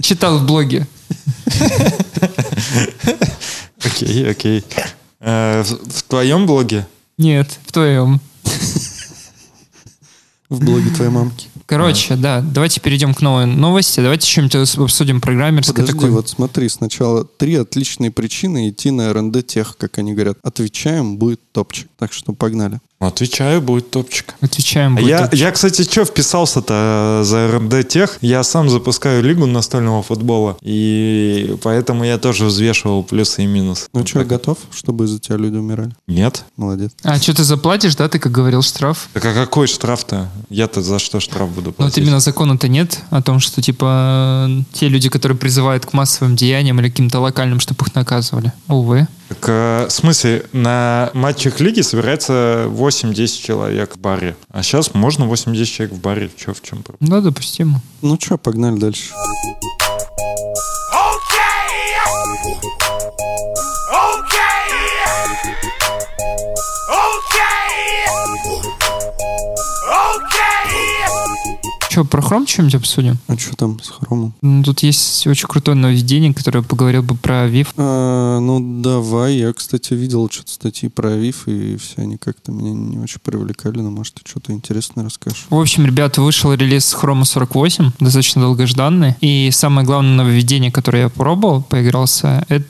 Читал в блоге. Окей, окей. Э, в твоем блоге? Нет, в твоем. <laughs> В блоге твоей мамки. Короче, да, давайте перейдем к новой новости. Давайте что-нибудь обсудим программерское Подожди, такое. вот смотри, сначала три отличные причины идти на РНД тех, как они говорят. Отвечаем, будет топчик. Так что погнали. Отвечаю, будет топчик. Отвечаем. А будет Я, топчик. я, кстати, что вписался-то за РНД тех? Я сам запускаю лигу настольного футбола, и поэтому я тоже взвешивал плюсы и минусы. Ну Вот что, так. готов, чтобы из-за тебя люди умирали? Нет? Молодец. А что ты заплатишь, да, ты как говорил, штраф? Так а какой штраф-то? Я-то за что штраф буду Ну, вот платить? именно закона-то нет о том, что, типа, те люди, которые призывают к массовым деяниям или каким-то локальным, чтобы их наказывали. Увы. Так, э, в смысле, на матчах лиги собирается 8-10 человек в баре. А сейчас можно 8-10 человек в баре. Че, в чем проблема? Да, допустимо. Ну что, погнали дальше. Че, про хром что-нибудь обсудим? А что там с хромом? Ну, Тут есть очень крутое нововведение, которое поговорил бы про ВИФ. А, ну давай, я, кстати, видел что-то статьи про ВИФ, и все они как-то меня не очень привлекали, но может ты что-то интересное расскажешь. В общем, ребята, вышел релиз Chrome 48, достаточно долгожданный. И самое главное нововведение, которое я пробовал, поигрался, это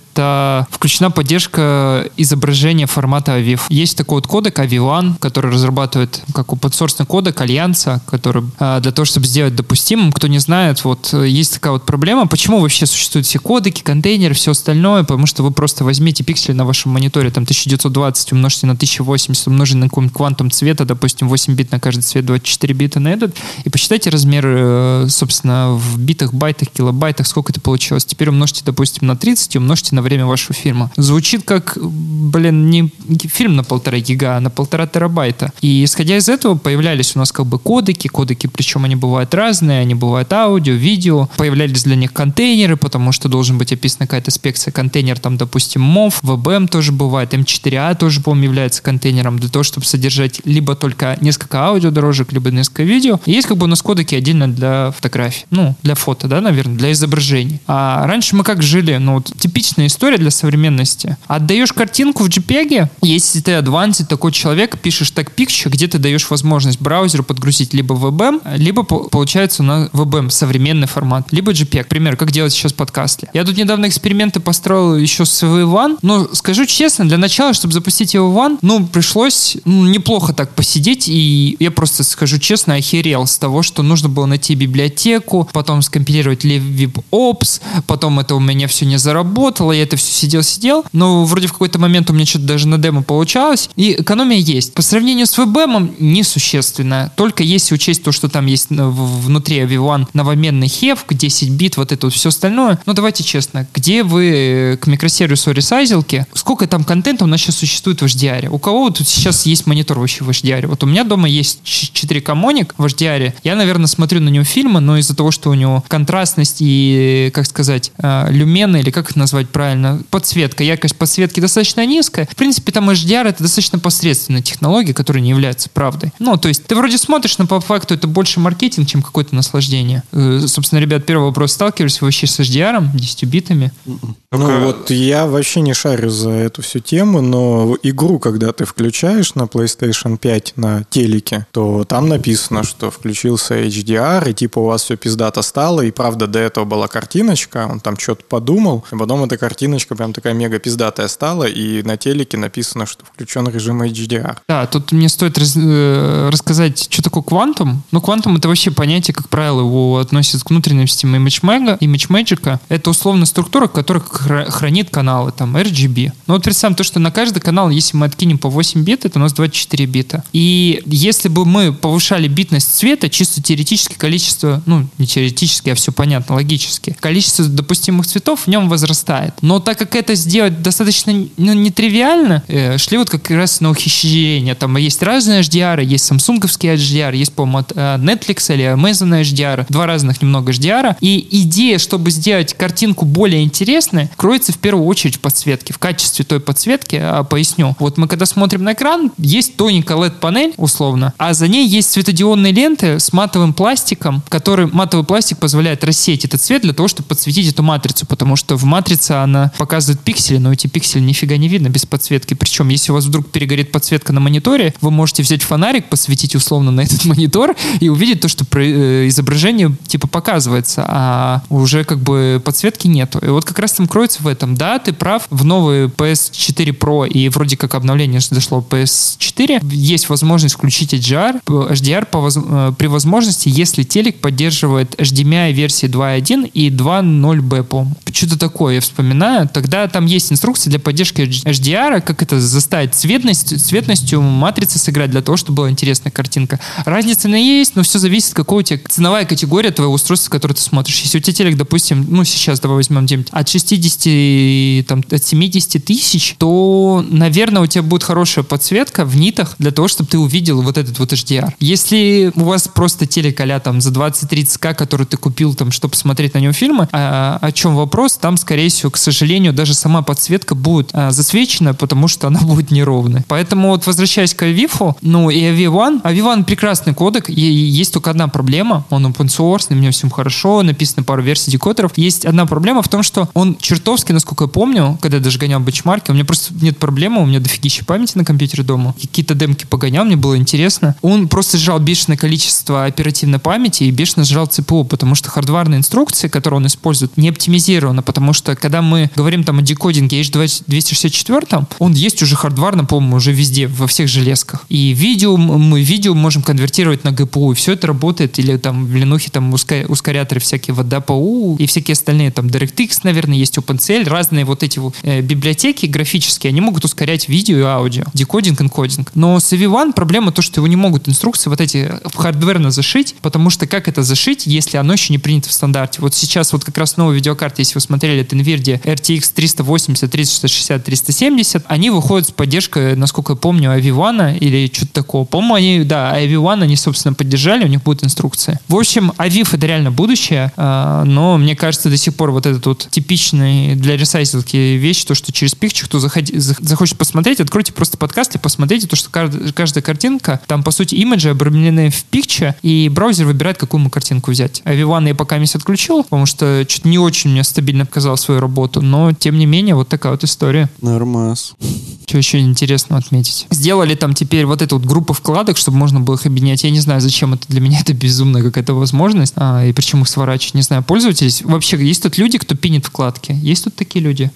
включена поддержка изображения формата AVIF. Есть такой вот кодек AVI-1, который разрабатывает как open-source кодек Альянса, который а, для того, чтобы сделать допустимым, кто не знает, вот э, есть такая вот проблема, почему вообще существуют все кодеки, контейнеры, все остальное, потому что вы просто возьмите пиксели на вашем мониторе, там 1920 умножьте на 1080, умножьте на какой-нибудь квантум цвета, допустим, 8 бит на каждый цвет, 24 бита на этот, и посчитайте размер, э, собственно, в битах, байтах, килобайтах, сколько это получилось. Теперь умножьте, допустим, на 30 и умножьте на время вашего фильма. Звучит как, блин, не фильм на полтора гига, а на полтора терабайта. И исходя из этого появлялись у нас как бы кодеки, кодеки, причем они бывают разные, они бывают аудио, видео, появлялись для них контейнеры, потому что должен быть описана какая-то спекция контейнер, там, допустим, MOV, VBM тоже бывает, M4A тоже, по-моему, является контейнером для того, чтобы содержать либо только несколько аудиодорожек, либо несколько видео. И есть как бы у нас кодеки отдельно для фотографий, ну, для фото, да, наверное, для изображений. А раньше мы как жили, ну, вот типичная история для современности. Отдаешь картинку в JPEG, если ты advanced такой человек, пишешь так picture, где ты даешь возможность браузеру подгрузить либо VBM, либо по- получается на VBM современный формат, либо JPEG. Пример, как делать сейчас подкасты. Я тут недавно эксперименты построил еще с V1, но скажу честно, для начала, чтобы запустить V1, ну, пришлось ну, неплохо так посидеть, и я просто скажу честно, охерел с того, что нужно было найти библиотеку, потом скомпилировать LibOps, потом это у меня все не заработало, я это все сидел-сидел, но вроде в какой-то момент у меня что-то даже на демо получалось, и экономия есть. По сравнению с VBM несущественная, только если учесть то, что там есть внутри AV1 новоменный хев, 10 бит, вот это вот все остальное. Но давайте честно, где вы э, к микросервису ресайзилки, сколько там контента у нас сейчас существует в HDR? У кого тут сейчас есть монитор вообще в HDR? Вот у меня дома есть 4К моник в HDR. Я, наверное, смотрю на него фильмы, но из-за того, что у него контрастность и, как сказать, э, люмены, или как это назвать правильно, подсветка, яркость подсветки достаточно низкая. В принципе, там HDR это достаточно посредственная технология, которая не является правдой. Ну, то есть ты вроде смотришь, но по факту это больше маркетинг, чем какое-то наслаждение. Э, Собственно, ребят, первый вопрос. Сталкивались вы вообще с HDR, 10 битами? Ну вот я вообще не шарю за эту всю тему, но игру, когда ты включаешь на PlayStation 5 на телеке, то там написано, что включился HDR, и типа у вас все пиздато стало, и правда до этого была картиночка, он там что-то подумал, и потом эта картиночка прям такая мега пиздатая стала, и на телеке написано, что включен режим HDR. Да, тут мне стоит раз- э, рассказать, что такое квантум. Ну, квантум — это вообще понятие, как правило, его относят к внутренностям ImageMag, ImageMagic. Это условно структура, которая хра- хранит каналы, там, RGB. Ну, вот представим то, что на каждый канал, если мы откинем по 8 бит, это у нас 24 бита. И если бы мы повышали битность цвета, чисто теоретически количество, ну, не теоретически, а все понятно, логически, количество допустимых цветов в нем возрастает. Но так как это сделать достаточно ну, нетривиально, э, шли вот как раз на ухищрение. Там есть разные HDR, есть самсунговский HDR, есть, по-моему, от, э, Netflix или Amazon HDR, два разных немного HDR. И идея, чтобы сделать картинку более интересной, кроется в первую очередь в подсветке, в качестве той подсветки, а, поясню. Вот мы когда смотрим на экран, есть тоненькая LED-панель, условно, а за ней есть светодиодные ленты с матовым пластиком, который матовый пластик позволяет рассеять этот свет для того, чтобы подсветить эту матрицу, потому что в матрице она показывает пиксели, но эти пиксели нифига не видно без подсветки. Причем, если у вас вдруг перегорит подсветка на мониторе, вы можете взять фонарик, посветить условно на этот <laughs> монитор и увидеть то, что э, изображение типа показывается, а уже как бы подсветки нету. И вот как раз там кроется в этом. Да, ты прав, в новые PS4 Pro и вроде как обновление дошло PS4, есть возможность включить HDR, HDR по, э, при возможности, если телек поддерживает HDMI версии 2.1 и 2.0B, по-моему. Что-то такое я вспоминаю. Тогда там есть инструкция для поддержки HDR, как это заставить цветность, цветностью матрицы сыграть для того, чтобы была интересная картинка. Разница на есть, но все зависит, какой у тебя ценовая категория твоего устройства, которое ты смотришь. Если у тебя телек, допустим, ну сейчас давай возьмем где от 60, там, от 70 тысяч, то, наверное, у тебя будет хорошая подсветка в нитах для того, чтобы ты увидел вот этот вот HDR. Если у вас просто телек а там за 20-30к, который ты купил там, чтобы смотреть на нем фильмы, а, о чем вопрос? Там, скорее всего, к сожалению, даже сама подсветка будет а, засвечена, потому что она <laughs> будет неровной. Поэтому вот возвращаясь к Авифу, ну и AV1, AV1 прекрасный кодек, и есть только одна проблема, он open source, на меня всем хорошо, написано пару версий декодеров. Есть одна проблема в том, что он чертовски, насколько я помню, когда я даже гонял бенчмарки, у меня просто нет проблемы, у меня дофигища памяти на компьютере дома. Какие-то демки погонял, мне было интересно. Он просто сжал бешеное количество оперативной памяти и бешено сжал ЦПУ, потому что хардварная инструкция, которую он использует, не оптимизирована, потому что когда мы говорим там о декодинге H264, он есть уже хардварно, по-моему, уже везде, во всех железках. И видео, мы видео можем конвертировать на GPU, и все это работает, или там в Linux там ускоряторы всякие, вот DAPU и всякие остальные, там DirectX, наверное, есть OpenCL, разные вот эти э, библиотеки графические, они могут ускорять видео и аудио, декодинг, энкодинг. Но с AV1 проблема то, что его не могут инструкции вот эти хардверно зашить, потому что как это зашить, если оно еще не принято в стандарте? Вот сейчас вот как раз новые видеокарты, если вы смотрели, это NVIDIA RTX 380, 360, 370, они выходят с поддержкой, насколько я помню, AV1 или что-то такого. По-моему, они, да, AV1 они, собственно, поддержали, у них будет инструкция. В общем, AVIF это реально будущее, а, но мне кажется, до сих пор вот этот вот типичный для ресайзилки вещь, то, что через пикчу, кто заходи, захочет посмотреть, откройте просто подкаст и посмотрите то, что каждая, картинка, там, по сути, имиджи обрамлены в пикче, и браузер выбирает, какую ему картинку взять. AV1 я пока месяц отключил, потому что что-то не очень мне стабильно показал свою работу, но, тем не менее, вот такая вот история. Нормас. Что еще интересно отметить? Сделали там теперь вот эту вот группу вкладок, чтобы можно было их объединять. Я не знаю, зачем это для меня, <laughs> это безумная какая-то возможность. А, и причем их сворачивать, не знаю, пользовались. Вообще, есть тут люди, кто пинит вкладки? Есть тут такие люди?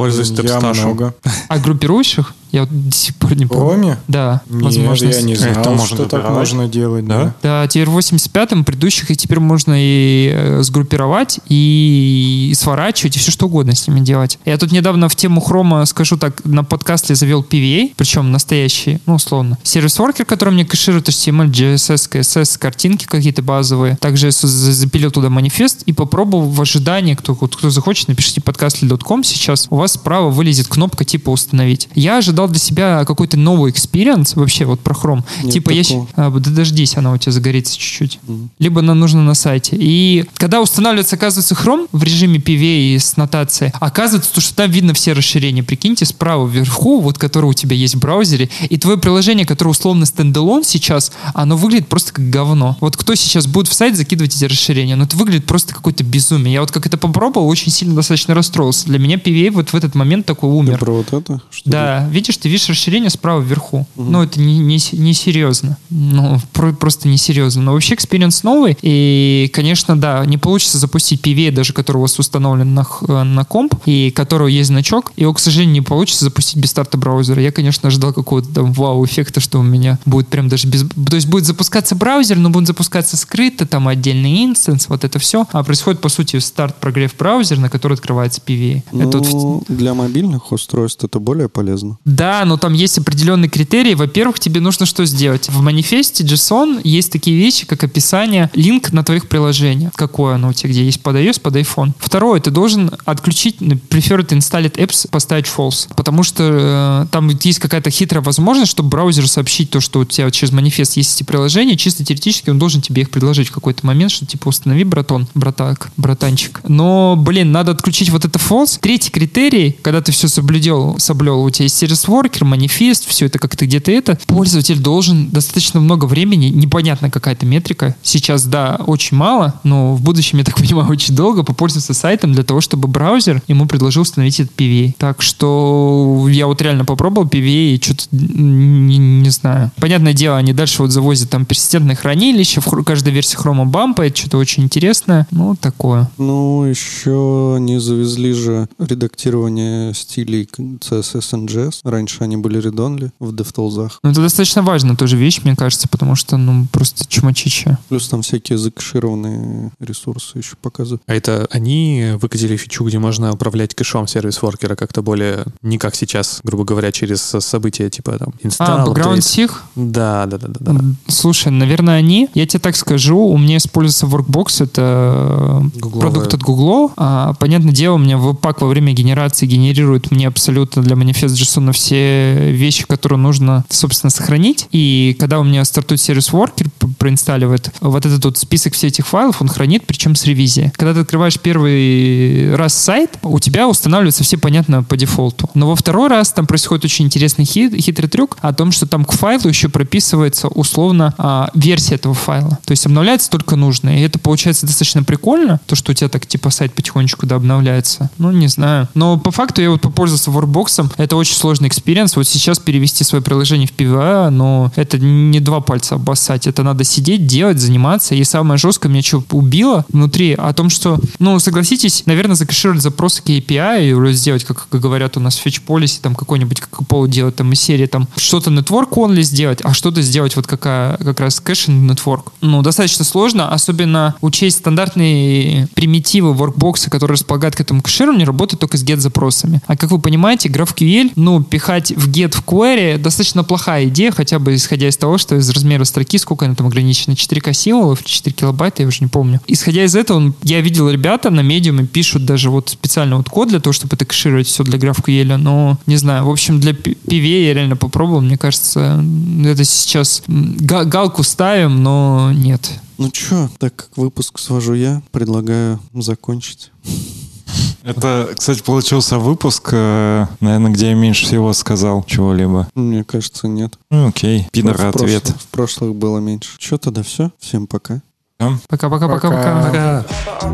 Пользуюсь много. А группируешь их? Я вот до сих пор не помню. Хроме? Да, Нет, возможность. я не знал, Это можно что так можно делать. Да? Да, теперь в 85-м предыдущих их теперь можно и э, сгруппировать, и, и сворачивать, и все что угодно с ними делать. Я тут недавно в тему хрома, скажу так, на подкасте завел PWA, причем настоящий, ну, условно. Service worker, который мне кэширует HTML, JS, CSS, картинки какие-то базовые. Также запилил туда манифест и попробовал в ожидании, кто, вот кто захочет, напишите подкастли.com сейчас, у вас справа вылезет кнопка типа «Установить». Я ожидал для себя какой-то новый experience вообще вот про хром. Нет типа я... А, дождись, она у тебя загорится чуть-чуть. Либо нам нужно на сайте. И когда устанавливается, оказывается, Chrome в режиме PWA и с нотацией, оказывается, то, что там видно все расширения. Прикиньте, справа вверху, вот которое у тебя есть в браузере, и твое приложение, которое условно standalone сейчас, оно выглядит просто как говно. Вот кто сейчас будет в сайт закидывать эти расширения, ну это выглядит просто какое-то безумие. Я вот как это попробовал, очень сильно достаточно расстроился. Для меня PWA вот в этот момент такой Ты умер. про вот это? Что ли? Да, видишь, ты видишь расширение справа вверху. Ну, это не, не, не серьезно. Ну, про- просто не серьезно. Но вообще experience новый. И, конечно, да, не получится запустить PWA, даже который у вас установлен на, на комп, и которого есть значок. Его, к сожалению, не получится запустить без старта браузера. Я, конечно, ожидал какого-то там вау-эффекта, что у меня будет прям даже без... То есть будет запускаться браузер, но будет запускаться скрыто, там отдельный инстанс, вот это все. А происходит, по сути, старт прогрев браузер, на который открывается PV. это вот в- Для мобильных устройств это более полезно. да, но там есть определенные критерии. Во-первых, тебе нужно что сделать? В манифесте JSON есть такие вещи, как описание, линк на твоих приложениях. Какое оно у тебя, где есть под iOS, под iPhone. Второе, ты должен отключить preferred installed apps, поставить false. Потому что э, там есть какая-то хитрая возможность, чтобы браузеру сообщить то, что у тебя через манифест есть эти приложения, чисто теоретически он должен тебе их предложить в какой-то момент, что типа установи, братон, братак, братанчик. Но, блин, надо отключить вот это false. Третий критерий query, когда ты все соблюдел, соблел, у тебя есть сервис-воркер, манифест, все это как-то где-то это, пользователь должен достаточно много времени, непонятно какая-то метрика. Сейчас, да, очень мало, но в будущем, я так <laughs> понимаю, очень долго попользоваться сайтом для того, чтобы браузер ему предложил установить этот PVA. Так что я вот реально попробовал PVA и что-то не, не знаю. Понятное дело, они дальше вот завозят там персистентное хранилище, в каждой версии хрома бампает, что-то очень интересное. Ну, такое. Ну, еще не завезли же редактирование стилей к- CSS and JS. Раньше они были редонли в DevTools. Ну, это достаточно важная тоже вещь, мне кажется, потому что, ну, просто чумачича. Плюс там всякие закэшированные ресурсы еще показывают. А это они выкатили фичу, где можно управлять кэшом сервис-воркера как-то более, не как сейчас, грубо говоря, через события типа там А, install, background update. sig? Да, да, да, да, да. Слушай, наверное, они. Я тебе так скажу, у меня используется Workbox, это Гугловая. продукт от Google. А, понятное дело, у меня Webpack во время генерации генерирует мне абсолютно для манифест JSON все вещи, которые нужно, собственно, сохранить. И когда у меня стартует сервис Worker, проинсталливает вот этот вот список всех этих файлов, он хранит, причем с ревизией. Когда ты открываешь первый раз сайт, у тебя устанавливаются все понятно по дефолту. Но во второй раз там происходит очень интересный хит- хитрый трюк о том, что там к файлу еще прописывается условно а, версия этого файла. То есть обновляется только нужное. И это получается достаточно прикольно, то, что у тебя так типа сайт потихонечку да, обновляется. Ну, не знаю. Но по факту я вот попользовался Workbox. Это очень сложный experience. Вот сейчас перевести свое приложение в PWA, но это не два пальца обоссать. Это надо сидеть, делать, заниматься. И самое жесткое меня что убило внутри о том, что, ну, согласитесь, наверное, закэшировать запросы к API и уже сделать, как, говорят у нас в Policy, там какой-нибудь, как Apollo делать, там из серии, там что-то network only сделать, а что-то сделать вот какая, как раз cache and network. Ну, достаточно сложно, особенно учесть стандартные примитивы workbox, которые располагают к этому кэшированию, работают только с get запросами. А как вы понимаете, GraphQL, ну, пихать в get в query достаточно плохая идея, хотя бы исходя из того, что из размера строки, сколько она там ограничена, 4К символов, 4 килобайта, я уже не помню. Исходя из этого, я видел ребята на медиуме пишут даже вот специально вот код для того, чтобы это кэшировать все для GraphQL, но не знаю. В общем, для PWA я реально попробовал, мне кажется, это сейчас галку ставим, но нет. Ну чё, так как выпуск свожу я, предлагаю закончить. Это, кстати, получился выпуск, э, наверное, где я меньше всего сказал чего-либо. Мне кажется, нет. Ну, окей, пидор в ответ. прошлых- в прошлых было меньше. Чё тогда все? Всем пока. Пока-пока-пока-пока. Пока.